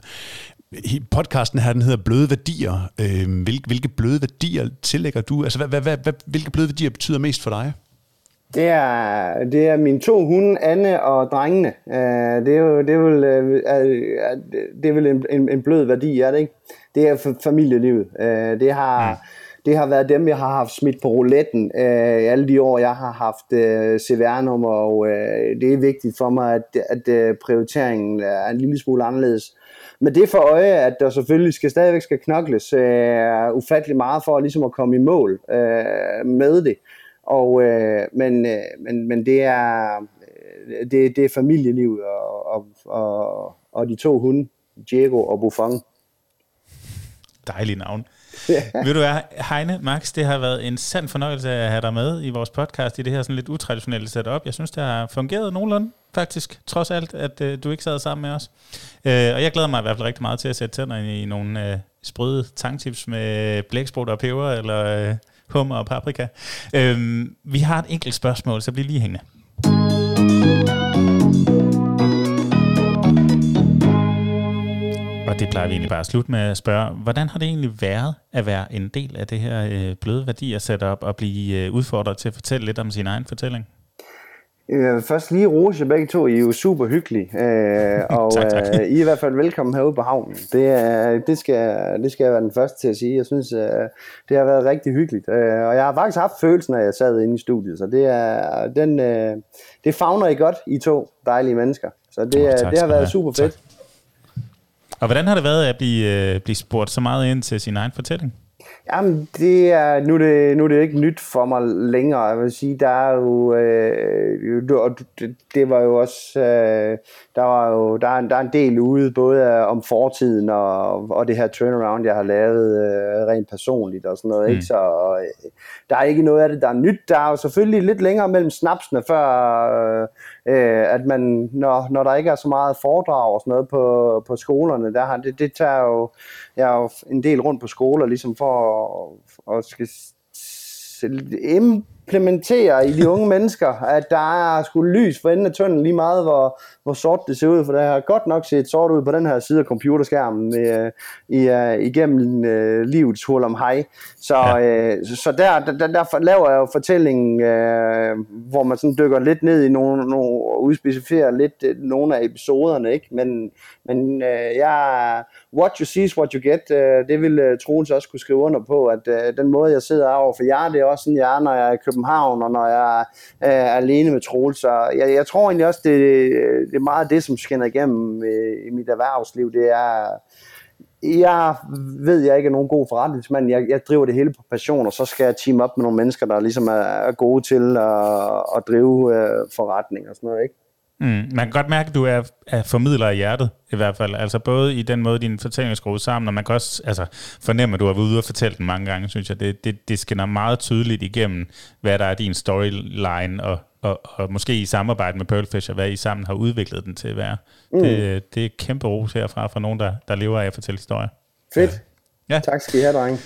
podcasten her, den hedder Bløde Værdier. Øh, hvilke, hvilke bløde værdier tillægger du? Altså, hvad, hvad, hvad, hvilke bløde værdier betyder mest for dig? Det er, det er mine to hunde, Anne og drengene. Uh, det, er jo, det er vel, uh, det er vel en, en, en blød værdi, er det ikke? Det er familielivet. Uh, det har... Mm det har været dem, jeg har haft smidt på rouletten øh, alle de år, jeg har haft øh, CVR-nummer, og øh, det er vigtigt for mig, at, at øh, prioriteringen er en lille smule anderledes. Men det for øje, at der selvfølgelig skal stadigvæk skal knokles øh, ufattelig meget for ligesom at komme i mål øh, med det. Og, øh, men, øh, men, men det er øh, det, det er familieliv og, og, og, og de to hunde, Diego og Buffon. Dejlige navn. Vil du være, Heine, Max, det har været en sand fornøjelse at have dig med i vores podcast i det her sådan lidt utraditionelle setup. Jeg synes, det har fungeret nogenlunde, faktisk, trods alt, at øh, du ikke sad sammen med os. Øh, og jeg glæder mig i hvert fald rigtig meget til at sætte tænderne i nogle øh, sprøde tangtips med blæksprutter og peber, eller øh, hummer og paprika. Øh, vi har et enkelt spørgsmål, så bliv lige hængende. Og det plejer vi egentlig bare at slutte med at spørge, hvordan har det egentlig været at være en del af det her øh, bløde værdier setup og blive øh, udfordret til at fortælle lidt om sin egen fortælling? Jeg vil først lige rose begge to. I er jo super hyggelige. Øh, og tak, tak. Øh, I er i hvert fald velkommen herude på havnen. Det, øh, det, skal, det skal jeg være den første til at sige. Jeg synes, øh, det har været rigtig hyggeligt. Øh, og jeg har faktisk haft følelsen af, at jeg sad inde i studiet. Så det, er, den, øh, det fagner I godt, I to dejlige mennesker. Så det, oh, tak, det har været super fedt. Tak. Og hvordan har det været at blive, øh, blive spurgt så meget ind til sin egen fortælling? Jamen, det er, nu, er det, nu er det ikke nyt for mig længere. Jeg vil sige, der er jo, øh, det, det var jo også, øh, der var jo, der er, der er en del ude, både om fortiden og, og det her turnaround, jeg har lavet øh, rent personligt og sådan noget, mm. ikke? Så øh, der er ikke noget af det, der er nyt. Der er jo selvfølgelig lidt længere mellem snapsene, før øh, Øh, at man, når, når der ikke er så meget foredrag og sådan noget på, på skolerne, der har, det, det tager jo jeg er jo en del rundt på skoler, ligesom for at, at skal implementere i de unge mennesker, at der er sgu lys for enden af tunnelen lige meget, hvor, hvor sort det ser ud, for det har godt nok set sort ud på den her side af computerskærmen med, i, uh, igennem uh, livets hul om hej. Så, ja. uh, så der, der, der, laver jeg jo fortællingen, uh, hvor man sådan dykker lidt ned i nogle, nogle og udspecificerer lidt uh, nogle af episoderne, ikke? Men, men uh, jeg what you see is what you get. Uh, det vil uh, øh, Troels også kunne skrive under på, at øh, den måde, jeg sidder over for jer, det er også sådan, jeg er, når jeg er i København, og når jeg er alene med Troels. Så jeg, jeg tror egentlig også, det, det er meget det, som skinner igennem i mit erhvervsliv. Det er, jeg ved, jeg ikke er nogen god forretningsmand. Jeg, jeg driver det hele på passion, og så skal jeg team op med nogle mennesker, der ligesom er, er gode til at, at drive forretning og sådan noget, ikke? Mm, man kan godt mærke, at du er, er formidler af hjertet, i hvert fald. Altså både i den måde, din fortælling er skruet sammen, og man kan også altså, fornemme, at du har været ude og fortælle den mange gange, synes jeg. Det, det, det skinner meget tydeligt igennem, hvad der er din storyline, og, og, og måske i samarbejde med Pearlfisher, hvad I sammen har udviklet den til at være. Mm. Det, det er kæmpe ros herfra fra nogen, der, der lever af at fortælle historier. Fedt. Ja. Tak skal I have, drenge.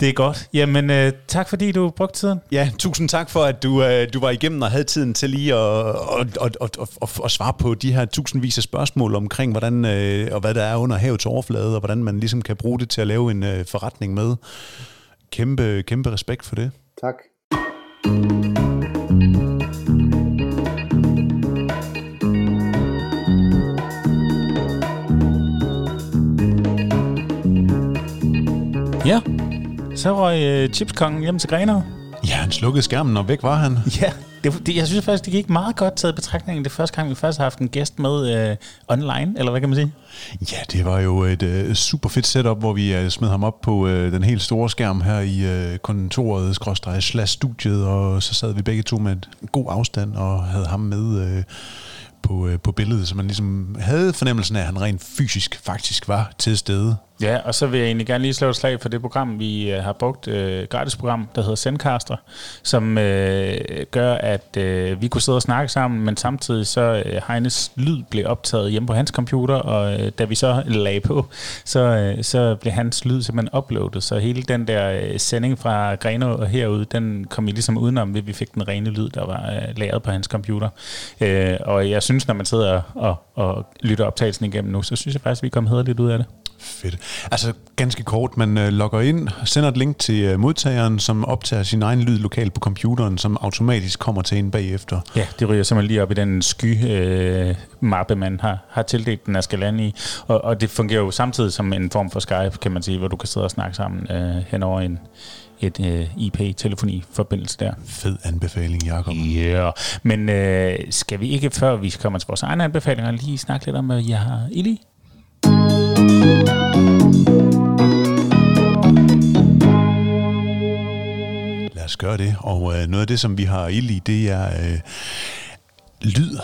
Det er godt. Jamen, øh, tak fordi du brugte tiden. Ja, tusind tak for, at du, øh, du var igennem og havde tiden til lige at, at, at, at, at, at, at svare på de her tusindvis af spørgsmål omkring, hvordan, øh, og hvad der er under havets overflade, og hvordan man ligesom kan bruge det til at lave en øh, forretning med. Kæmpe, kæmpe respekt for det. Tak. Ja, så røg øh, chipskongen hjem til Grenaa. Ja, han slukkede skærmen, og væk var han. Ja, det, det, jeg synes faktisk, det gik meget godt taget i betragtning. Det første gang, vi først har haft en gæst med øh, online, eller hvad kan man sige? Ja, det var jo et øh, super fedt setup, hvor vi øh, smed ham op på øh, den helt store skærm her i øh, kontoret, skråstrej slash studiet, og så sad vi begge to med et god afstand og havde ham med øh, på, øh, på billedet, så man ligesom havde fornemmelsen af, at han rent fysisk faktisk var til stede. Ja, og så vil jeg egentlig gerne lige slå et slag for det program, vi øh, har brugt, øh, gratis program, der hedder Sendcaster, som øh, gør, at øh, vi kunne sidde og snakke sammen, men samtidig så øh, Heines lyd blev optaget hjemme på hans computer, og øh, da vi så lagde på, så, øh, så blev hans lyd simpelthen uploadet, så hele den der øh, sending fra Greno og herude, den kom vi ligesom udenom, ved vi fik den rene lyd, der var øh, lagret på hans computer. Øh, og jeg synes, når man sidder og, og lytter optagelsen igennem nu, så synes jeg faktisk, at vi kom hederligt ud af det. Fedt. Altså ganske kort, man øh, logger ind, sender et link til øh, modtageren, som optager sin egen lyd lokalt på computeren, som automatisk kommer til en bagefter. Ja, det ryger simpelthen lige op i den sky-mappe, øh, man har, har tildelt den, der skal lande i. Og, og det fungerer jo samtidig som en form for Skype, kan man sige, hvor du kan sidde og snakke sammen øh, hen over en, et øh, IP-telefoni-forbindelse der. Fed anbefaling, Jacob. Ja, yeah. men øh, skal vi ikke, før vi kommer til vores egne anbefalinger, lige snakke lidt om, hvad jeg har i Lad os gøre det. Og øh, noget af det, som vi har ild i, det er øh, lyd.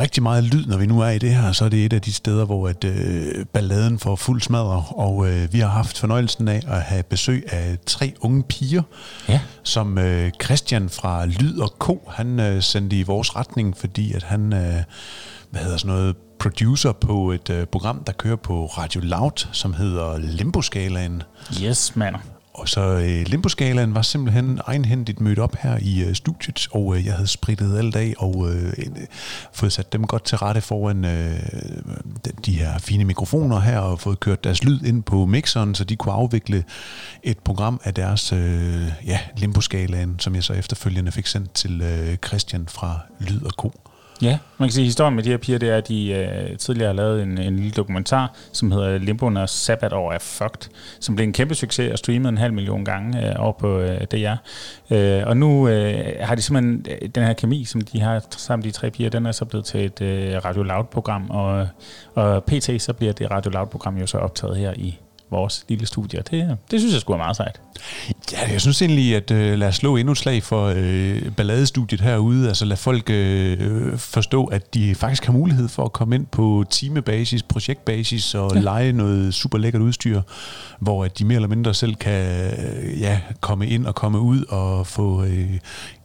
Rigtig meget lyd, når vi nu er i det her, så er det et af de steder, hvor at, øh, balladen får fuld smadre. Og øh, vi har haft fornøjelsen af at have besøg af tre unge piger, Ja. som øh, Christian fra Lyd og Co. han øh, sendte i vores retning, fordi at han, øh, hvad hedder sådan noget, producer på et øh, program, der kører på Radio Loud, som hedder Limbo-skalaen. Yes, mand. Og så øh, Limbo-skalaen var simpelthen egenhændigt mødt op her i øh, studiet, og øh, jeg havde spritet alt af og øh, øh, fået sat dem godt til rette foran øh, de, de her fine mikrofoner her, og fået kørt deres lyd ind på mixeren, så de kunne afvikle et program af deres øh, ja, Limbo-skalaen, som jeg så efterfølgende fik sendt til øh, Christian fra Lyd og Co. Ja, man kan sige, at historien med de her piger, det er, at de øh, tidligere har lavet en, en lille dokumentar, som hedder Limbo, når sabbatår er fucked, som blev en kæmpe succes og streamet en halv million gange øh, over på øh, DR. Øh, og nu øh, har de simpelthen øh, den her kemi, som de har sammen de tre piger, den er så blevet til et øh, Radio Loud-program, og, og pt. så bliver det Radio Loud-program jo så optaget her i vores lille studie. Det, det synes jeg skulle være meget sejt. Ja, jeg synes egentlig, at øh, lad os slå endnu et slag for øh, balladestudiet herude. Altså lad folk øh, forstå, at de faktisk har mulighed for at komme ind på timebasis, projektbasis og ja. lege noget super lækkert udstyr, hvor at de mere eller mindre selv kan øh, ja, komme ind og komme ud og få øh,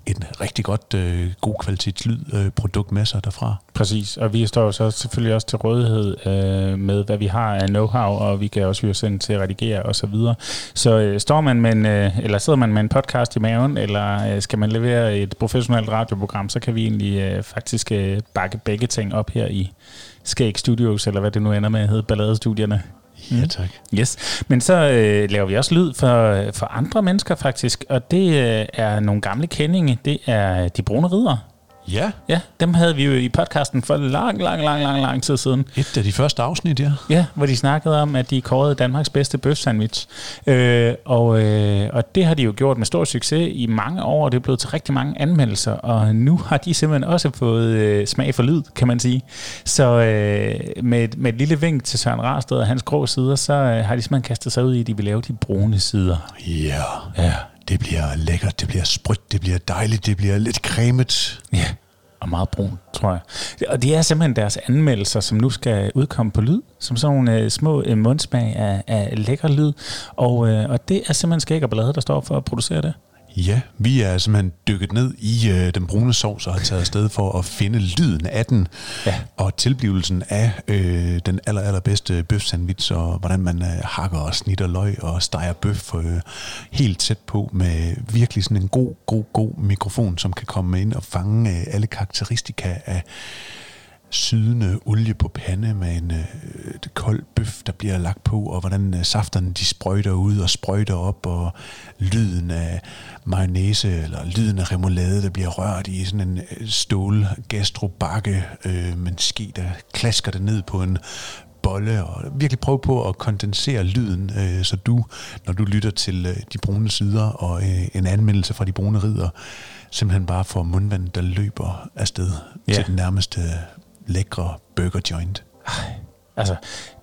en rigtig godt, øh, god kvalitetslyd øh, produkt med sig derfra. Præcis, og vi står så selvfølgelig også til rådighed øh, med, hvad vi har af know-how, og vi kan også hyre sende til at redigere og så videre. Så øh, står man med en, øh, eller sidder man med en podcast i maven, eller øh, skal man levere et professionelt radioprogram, så kan vi egentlig øh, faktisk øh, bakke begge ting op her i Skæg Studios, eller hvad det nu ender med at hedde, Balladestudierne. Ja, tak. Yes, men så øh, laver vi også lyd for, for andre mennesker faktisk, og det øh, er nogle gamle kendinge. Det er de brune ridere. Ja, Ja, dem havde vi jo i podcasten for lang, lang, lang, lang, lang tid siden. et af de første afsnit, ja. Ja, hvor de snakkede om, at de kårede Danmarks bedste bøf sandwich. Øh, og, øh, og det har de jo gjort med stor succes i mange år, og det er blevet til rigtig mange anmeldelser. Og nu har de simpelthen også fået øh, smag for lyd, kan man sige. Så øh, med, med et lille vink til Søren Rarsted og hans grå sider, så øh, har de simpelthen kastet sig ud i, at de vil lave de brune sider. Ja, Ja det bliver lækkert, det bliver sprødt, det bliver dejligt, det bliver lidt cremet. Ja, og meget brun, tror jeg. Og det er simpelthen deres anmeldelser, som nu skal udkomme på lyd, som sådan nogle øh, små øh, mundsmag af, af lækker lyd. Og, øh, og det er simpelthen skæg og blade, der står for at producere det. Ja, vi er simpelthen dykket ned i øh, den brune sovs og har taget afsted for at finde lyden af den, Ja. og tilblivelsen af øh, den aller, allerbedste bøf sandwich, og hvordan man øh, hakker og snitter løg og steger bøf øh, helt tæt på med virkelig sådan en god, god, god mikrofon, som kan komme ind og fange øh, alle karakteristika af sydende olie på pande med en øh, kold bøf, der bliver lagt på, og hvordan øh, safterne de sprøjter ud og sprøjter op, og lyden af mayonnaise, eller lyden af remoulade, der bliver rørt i sådan en øh, stål gastrobakke øh, med en ske, der klasker det ned på en bolle, og virkelig prøve på at kondensere lyden, øh, så du, når du lytter til øh, de brune sider og øh, en anmeldelse fra de brune ridder, simpelthen bare får mundvand, der løber afsted Ja. til den nærmeste lækre burger joint. Altså,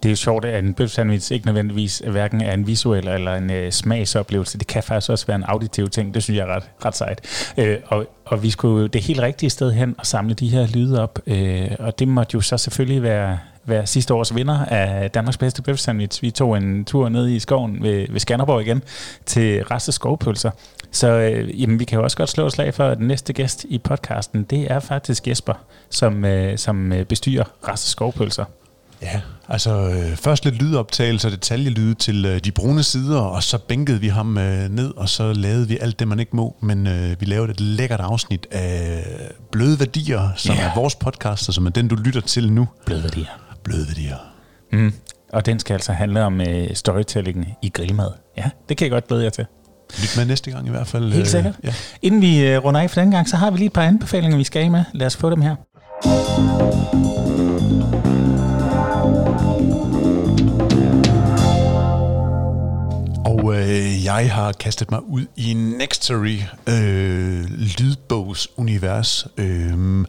det er jo sjovt, at en bøf sandwich ikke nødvendigvis hverken er en visuel eller en øh, smagsoplevelse. Det kan faktisk også være en auditiv ting. Det synes jeg er ret, ret sejt. Øh, og, og vi skulle jo det helt rigtige sted hen og samle de her lyde op. Øh, og det måtte jo så selvfølgelig være, være sidste års vinder af Danmarks bedste bøf sandwich. Vi tog en tur ned i skoven ved, ved Skanderborg igen til Reste Skovpølser. Så øh, jamen, vi kan jo også godt slå et slag for, at den næste gæst i podcasten, det er faktisk Jesper, som, øh, som øh, bestyrer Reste Skovpølser. Ja, altså øh, først lidt lydoptagelse og detaljelyde til øh, de brune sider, og så bænkede vi ham øh, ned, og så lavede vi alt det, man ikke må, men øh, vi lavede et lækkert afsnit af Bløde Værdier, som Ja. er vores podcast, og som er den, du lytter til nu. Bløde værdier. Bløde Værdier. Mm. Og den skal altså handle om øh, storytelling i grillmad. Ja, det kan jeg godt glæde jer til. Lyt med næste gang i hvert fald. Helt sikkert. Ja. Inden vi øh, runder af for den gang, så har vi lige et par anbefalinger, vi skal af med. Lad os få dem her. Og øh, jeg har kastet mig ud i Nextory øh, lydbogsunivers. Øh,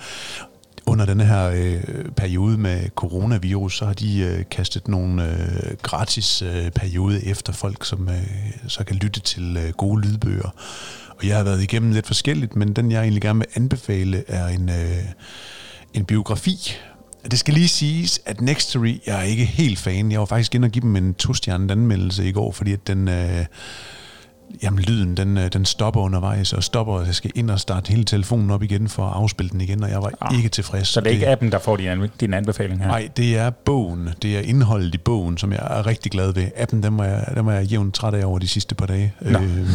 under den her øh, periode med coronavirus, så har de øh, kastet nogle øh, gratis øh, periode efter folk, som øh, så kan lytte til øh, gode lydbøger. Og jeg har været igennem lidt forskelligt, men den jeg egentlig gerne vil anbefale er en, øh, en biografi. Det skal lige siges, at Nextory, jeg er ikke helt fan. Jeg var faktisk inde og give dem en to-stjernet anmeldelse i går, fordi at den, øh, jamen, lyden den, øh, den stopper undervejs, og stopper, og jeg skal ind og starte hele telefonen op igen for at afspille den igen, og jeg var Ah. ikke tilfreds. Så det er ikke appen, der får din, anbe- din anbefaling her. Nej, det er bogen. Det er indholdet i bogen, som jeg er rigtig glad ved. Appen, den var jeg, den var jeg jævnt træt af over de sidste par dage. Nå. Øhm,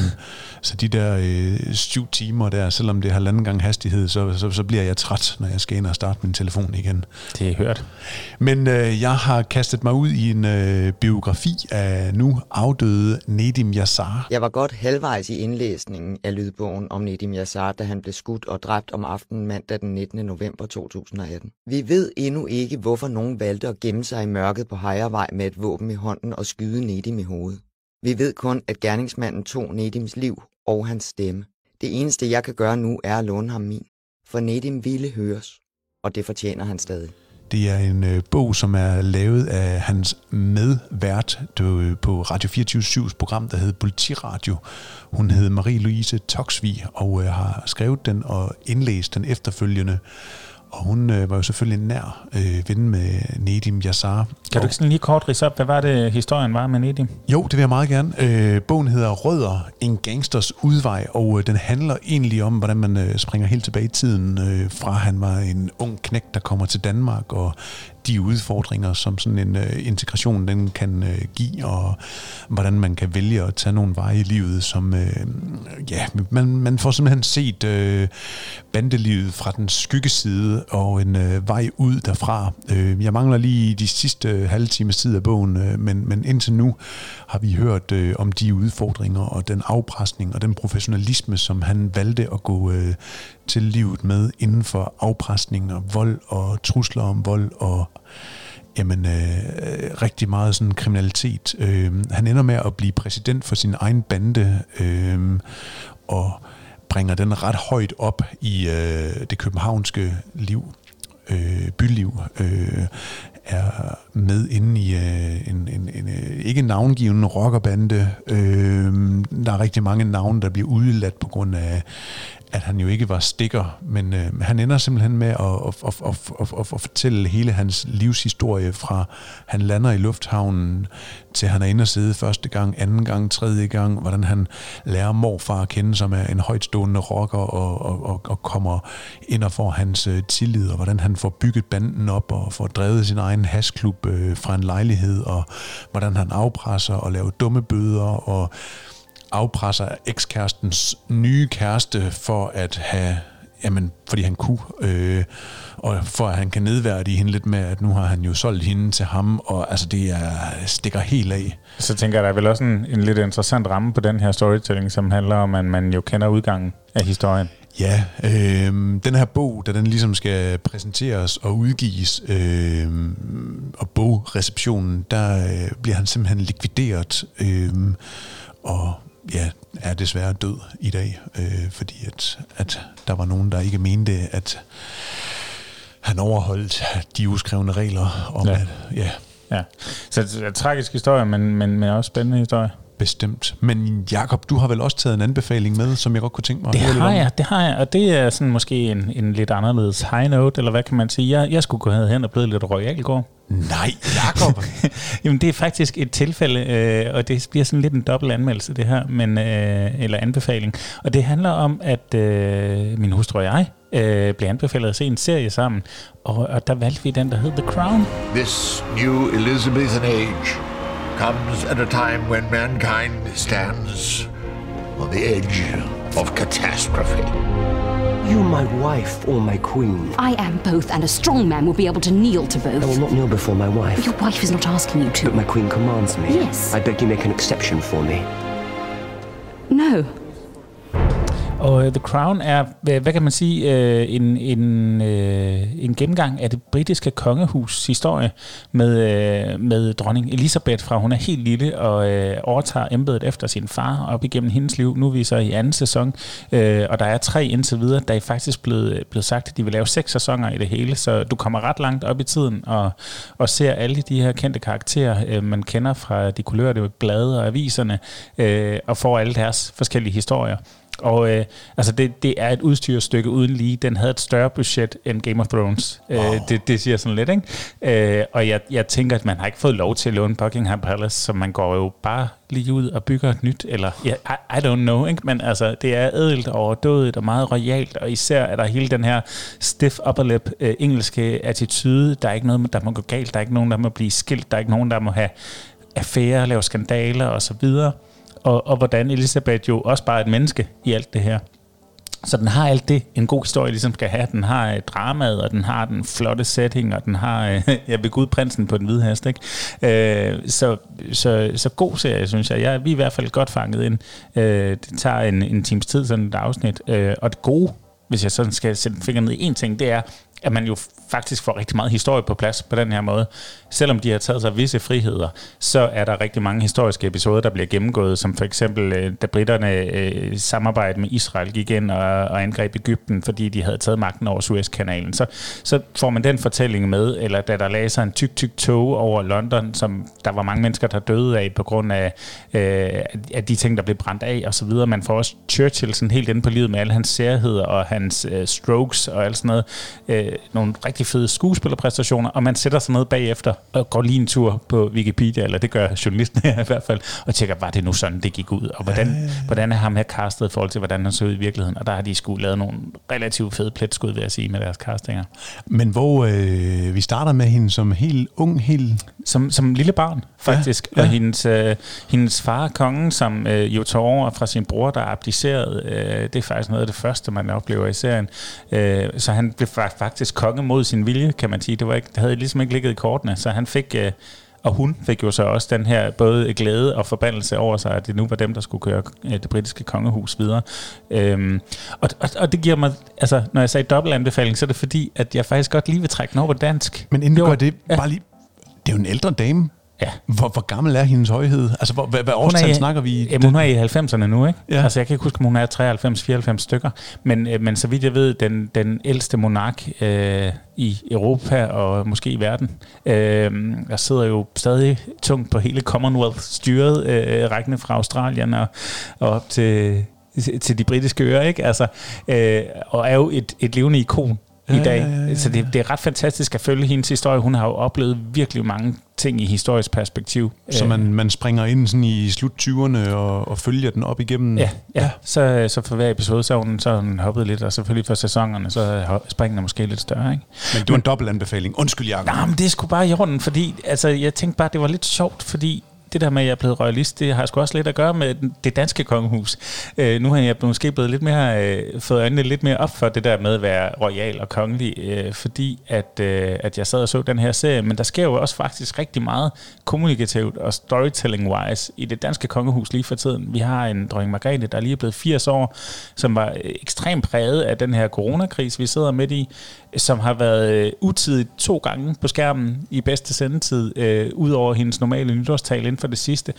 så de der øh, syv timer der, selvom det er halvanden gang hastighed, så, så, så bliver jeg træt, når jeg skal ind og starte min telefon igen. Det er hørt. Men øh, jeg har kastet mig ud i en øh, biografi af nu afdøde Nedim Yassar. Jeg var godt halvvejs i indlæsningen af lydbogen om Nedim Yassar, da han blev skudt og dræbt om aftenen mandag den 19. november 2018. Vi ved endnu ikke, hvorfor nogen valgte at gemme sig i mørket på Hejervej med et våben i hånden og skyde Nedim i hovedet. Vi ved kun, at gerningsmanden tog Nedims liv og hans stemme. Det eneste, jeg kan gøre nu, er at låne ham min. For Nedim ville høres, og det fortjener han stadig. Det er en øh, bog, som er lavet af hans medvært øh, på Radio 24 program, der hed Politiradio. Hun hed Marie-Louise Toksvig og øh, har skrevet den og indlæst den efterfølgende. Og hun øh, var jo selvfølgelig nær øh, ven med Nedim Yassar. Kan du ikke sådan lige kort rise op, hvad var det, historien var med Nedim? Jo, det vil jeg meget gerne. Øh, bogen hedder Rødder, en gangsters udvej, og øh, den handler egentlig om, hvordan man øh, springer helt tilbage i tiden, øh, fra han var en ung knæk, der kommer til Danmark, og de udfordringer, som sådan en øh, integration den kan øh, give, og hvordan man kan vælge at tage nogle veje i livet, som øh, ja, man, man får simpelthen set øh, bandelivet fra den skyggeside og en øh, vej ud derfra. Øh, jeg mangler lige de sidste øh, halve times tid af bogen, øh, men, men indtil nu har vi hørt øh, om de udfordringer og den afpresning og den professionalisme, som han valgte at gå øh, til livet med inden for afpresning og vold og trusler om vold og jamen, øh, rigtig meget sådan kriminalitet. Øh, han ender med at blive præsident for sin egen bande, øh, og bringer den ret højt op i øh, det københavnske liv, øh, byliv. Øh, er med inde i øh, en, en, en, øh, ikke navngivende rockerbande. Øh, der er rigtig mange navne, der bliver udeladt på grund af, at han jo ikke var stikker, men øh, han ender simpelthen med at, at, at, at, at, at, at fortælle hele hans livshistorie fra han lander i lufthavnen til han er inde og sidde første gang, anden gang, tredje gang, hvordan han lærer morfar at kende, som er en højtstående rocker, og, og, og, og kommer ind og får hans øh, tillid, og hvordan han får bygget banden op og får drevet sin egen hasklub øh, fra en lejlighed, og hvordan han afpresser og laver dumme bøder, og afpresser ekskærestens nye kæreste for at have jamen, fordi han kunne, øh, og for at han kan nedværdige hende lidt med, at nu har han jo solgt hende til ham, og altså det er, stikker helt af. Så tænker jeg, der er vel også en, en lidt interessant ramme på den her storytelling, som handler om, at man jo kender udgangen af historien. Ja, øh, den her bog, da den ligesom skal præsenteres og udgives, øh, og bogreceptionen, der øh, bliver han simpelthen likvideret, øh, og ja, er desværre død i dag, øh, fordi at, at der var nogen, der ikke mente, at han overholdt de uskrevne regler om, ja. at ja. Ja, så det er en tragisk historie, men, men, men også spændende historie. Bestemt. Men Jakob, du har vel også taget en anbefaling med, som jeg godt kunne tænke mig det at høre har lidt om? jeg, det har jeg, og det er sådan måske en, en lidt anderledes high note, eller hvad kan man sige. Jeg, jeg skulle gå hen og blive lidt royal i går. Nej, Jakob! Jamen det er faktisk et tilfælde, øh, og det bliver sådan lidt en dobbelt anmeldelse det her, men, øh, eller anbefaling. Og det handler om, at øh, min hustru og jeg øh, blev anbefalet at se en serie sammen, og, og der valgte vi den, der hed The Crown. This new Elizabethan age comes at a time when mankind stands on the edge of catastrophe. You my wife or my queen? I am both, and a strong man will be able to kneel to both. I will not kneel before my wife. Your wife is not asking you to. But my queen commands me. Yes. I beg you make an exception for me. No. Og uh, The Crown er, hvad, hvad kan man sige, uh, en, en, uh, en gennemgang af det britiske kongehus historie med, uh, med dronning Elisabeth fra hun er helt lille og uh, overtager embedet efter sin far op igennem hendes liv. Nu er vi så i anden sæson, uh, og der er tre indtil videre. Der er faktisk blevet, blevet sagt, at de vil lave seks sæsoner i det hele, så du kommer ret langt op i tiden og, og ser alle de her kendte karakterer, uh, man kender fra de kulørte blade og aviserne, uh, og får alle deres forskellige historier. Og øh, altså det, det er et udstyrstykke uden lige. Den havde et større budget end Game of Thrones. Oh. Øh, det, det siger sådan lidt, ikke? Øh, og jeg, jeg tænker, at man har ikke fået lov til at låne Buckingham Palace, så man går jo bare lige ud og bygger et nyt, eller ja, I, I don't know, ikke? Men altså, det er ædelt og overdådigt og meget royalt, og især er der hele den her stiff upper lip øh, engelske attitude. Der er ikke noget, der må gå galt. Der er ikke nogen, der må blive skilt. Der er ikke nogen, der må have affærer, lave skandaler og så videre og, og hvordan Elisabeth jo også bare er et menneske i alt det her. Så den har alt det, en god historie ligesom skal have. Den har øh, dramaet, og den har den flotte setting, og den har, øh, jeg ved Gud, prinsen på den hvide hest. Ikke? Øh, så, så, så god serie, synes jeg. jeg. Vi er i hvert fald godt fanget ind. Øh, det tager en, en times tid, sådan et afsnit. Øh, og det gode, hvis jeg sådan skal sætte fingeren ned i en ting, det er, at man jo faktisk får rigtig meget historie på plads på den her måde. Selvom de har taget sig visse friheder, så er der rigtig mange historiske episoder, der bliver gennemgået, som for eksempel, øh, da britterne øh, samarbejde med Israel gik ind og, og angreb Ægypten, fordi de havde taget magten over Suezkanalen. Så, så får man den fortælling med, eller da der lagde sig en tyk, tyk tog over London, som der var mange mennesker, der døde af på grund af, øh, af de ting, der blev brændt af osv. så. Man får også Churchill sådan helt inde på livet med alle hans særheder og hans øh, strokes og alt sådan noget. Øh, nogle rigtig fede skuespillerpræstationer, og man sætter sig ned bagefter og går lige en tur på Wikipedia, eller det gør journalisten her i hvert fald, og tjekker, var det nu sådan, det gik ud, og hvordan, hvordan er ham her castet i forhold til, hvordan han så ud i virkeligheden, og der har de sgu lavet nogle relativt fede pletskud, vil jeg sige, med deres castinger. Men hvor øh, vi starter med hende som helt ung, helt... Som, som lille barn, faktisk. Ja, Ja, ja. ja. Og hendes, øh, hendes far, kongen, som øh, jo tog over fra sin bror, der abdicerede, øh, det er faktisk noget af det første, man oplever i serien. Øh, så han blev fa- faktisk konge mod sin vilje, kan man sige. Det, var ikke, det havde ligesom ikke ligget i kortene, så han fik... Øh, og hun fik jo så også den her både glæde og forbandelse over sig, at det nu var dem, der skulle køre øh, det britiske kongehus videre. Øhm, og, og, og det giver mig, altså når jeg sagde dobbeltanbefaling, så er det fordi, at jeg faktisk godt lige vil trække den over på dansk. Men inden du gør det, bare lige... Det er jo en ældre dame. Ja. Hvor, hvor gammel er hendes højhed? Altså, hvor, hvad, hvad årstal i- snakker vi? Jamen, hun er i 90'erne nu, ikke? Ja. Altså, jeg kan ikke huske, om hun er 93-94 stykker. Men, øh, men så vidt jeg ved, den, den ældste monark øh, i Europa og måske i verden. Øh, der sidder jo stadig tungt på hele Commonwealth-styret, øh, rækkende fra Australien og, og op til, til de britiske øer, ikke? Altså, øh, og er jo et, et levende ikon i Ja, dag. ja, ja, ja. Så det, det er ret fantastisk at følge hendes historie. Hun har jo oplevet virkelig mange ting i historisk perspektiv. Så Øh, man, man springer ind sådan i slut 20'erne og, og følger den op igennem? Ja, ja. Så, så for hver episode, så hun, så hun hoppet lidt, og selvfølgelig for sæsonerne, så springen er måske lidt større, ikke? Men det var en dobbelt anbefaling. Undskyld, Jacob. Nej, men det er sgu bare i orden, fordi altså, jeg tænkte bare, det var lidt sjovt, fordi det der med, at jeg er blevet royalist, det har sgu også lidt at gøre med det danske kongehus. Øh, nu har jeg måske blevet lidt mere, øh, fået øjnene lidt mere op for det der med at være royal og kongelig, øh, fordi at, øh, at jeg sad og så den her serie, men der sker jo også faktisk rigtig meget kommunikativt og storytelling-wise i det danske kongehus lige for tiden. Vi har en dronning Margrethe, der lige er blevet 80 år, som var øh, ekstremt præget af den her coronakris, vi sidder midt i, som har været øh, utidigt to gange på skærmen i bedste sendetid, øh, ud over hendes normale nytårstal inden for det sidste.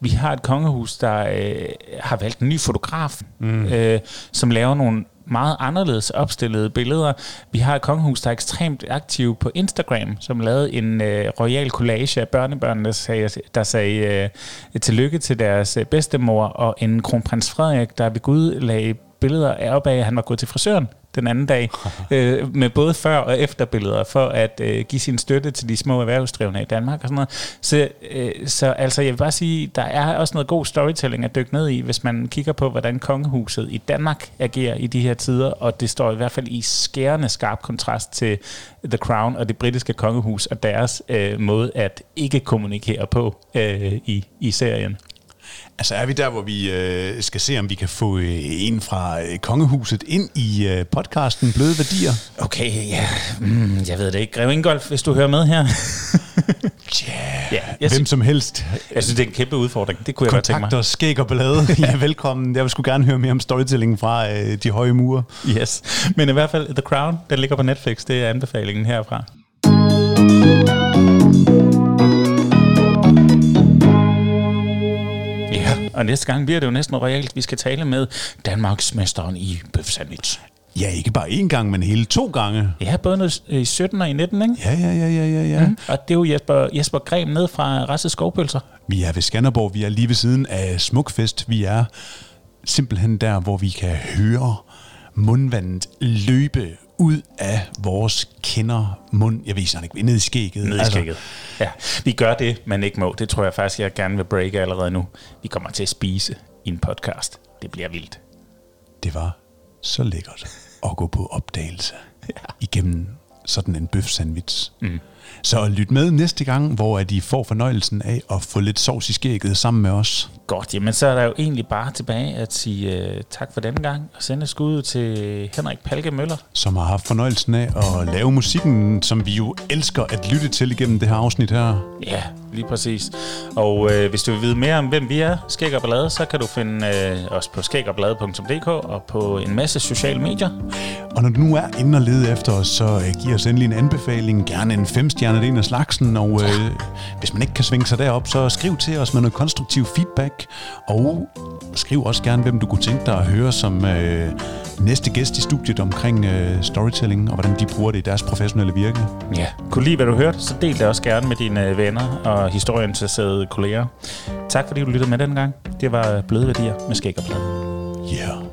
Vi har et kongehus, der øh, har valgt en ny fotograf, mm. øh, som laver nogle meget anderledes opstillede billeder. Vi har et kongehus, der er ekstremt aktiv på Instagram, som lavede en øh, royal collage af børnebørnene, der sagde, der sagde øh, tillykke til deres øh, bedstemor, og en kronprins Frederik, der ved Gud lagde billeder af op af, at han var gået til frisøren den anden dag, øh, med både før og efter billeder, for at øh, give sin støtte til de små erhvervsdrivende i Danmark og sådan noget. Så, øh, så altså, jeg vil bare sige, der er også noget god storytelling at dykke ned i, hvis man kigger på, hvordan kongehuset i Danmark agerer i de her tider, og det står i hvert fald i skærende skarp kontrast til The Crown og det britiske kongehus og deres øh, måde at ikke kommunikere på øh, i, i serien. Altså er vi der, hvor vi øh, skal se, om vi kan få øh, en fra øh, kongehuset ind i øh, podcasten Bløde Værdier? Okay, ja. Mm, jeg ved det ikke. Grev Ingolf, hvis du hører med her. Yeah. ja, jeg, Hvem som helst. jeg synes, det er en kæmpe udfordring. Det kunne jeg godt tænke mig. Kontakt skæg og ballade. ja, velkommen. Jeg vil sgu gerne høre mere om storytelling fra øh, de høje mure. Yes. Men i hvert fald, The Crown, den ligger på Netflix. Det er anbefalingen herfra. Og næste gang bliver det jo næsten royalt. Vi skal tale med Danmarks mesteren i bøf sandwich. Ja, ikke bare én gang, men hele to gange. Ja, både noget i 17 og i 19, ikke? Ja, ja, ja, ja, ja. ja. Mm. Og det er jo Jesper, Jesper Grem ned fra Rasse Skovpølser. Vi er ved Skanderborg. Vi er lige ved siden af Smukfest. Vi er simpelthen der, hvor vi kan høre mundvandet løbe ud af vores kender mund. Jeg ved snart ikke, ned i skægget. Ned i skægget. Ja, vi gør det, men ikke må. Det tror jeg faktisk, jeg gerne vil breake allerede nu. Vi kommer til at spise i en podcast. Det bliver vildt. Det var så lækkert at gå på opdagelse ja. igennem sådan en bøf sandwich. Mm. Så lyt med næste gang, hvor at I får fornøjelsen af at få lidt sovs i skægget sammen med os. Godt, jamen så er der jo egentlig bare tilbage at sige uh, tak for denne gang, og sende skud til Henrik Palke Møller. Som har haft fornøjelsen af at lave musikken, som vi jo elsker at lytte til igennem det her afsnit her. Ja, lige præcis. Og uh, hvis du vil vide mere om, hvem vi er, Skæg og Ballade, så kan du finde uh, os på skægogballade.dk og på en masse sociale medier. Og når du nu er inde og lede efter os, så uh, giv os endelig en anbefaling. Gerne en femstjerne, det er en af slagsen. Og uh, hvis man ikke kan svinge sig derop, så skriv til os med noget konstruktiv feedback. Og skriv også gerne, hvem du kunne tænke dig at høre som øh, næste gæst i studiet omkring øh, storytelling, og hvordan de bruger det i deres professionelle virke. Ja. Kunne lide, hvad du hørte, så del det også gerne med dine venner og historieinteresserede kolleger. Tak fordi du lyttede med den gang. Det var Bløde Værdier med Skæg og Blad. Yeah.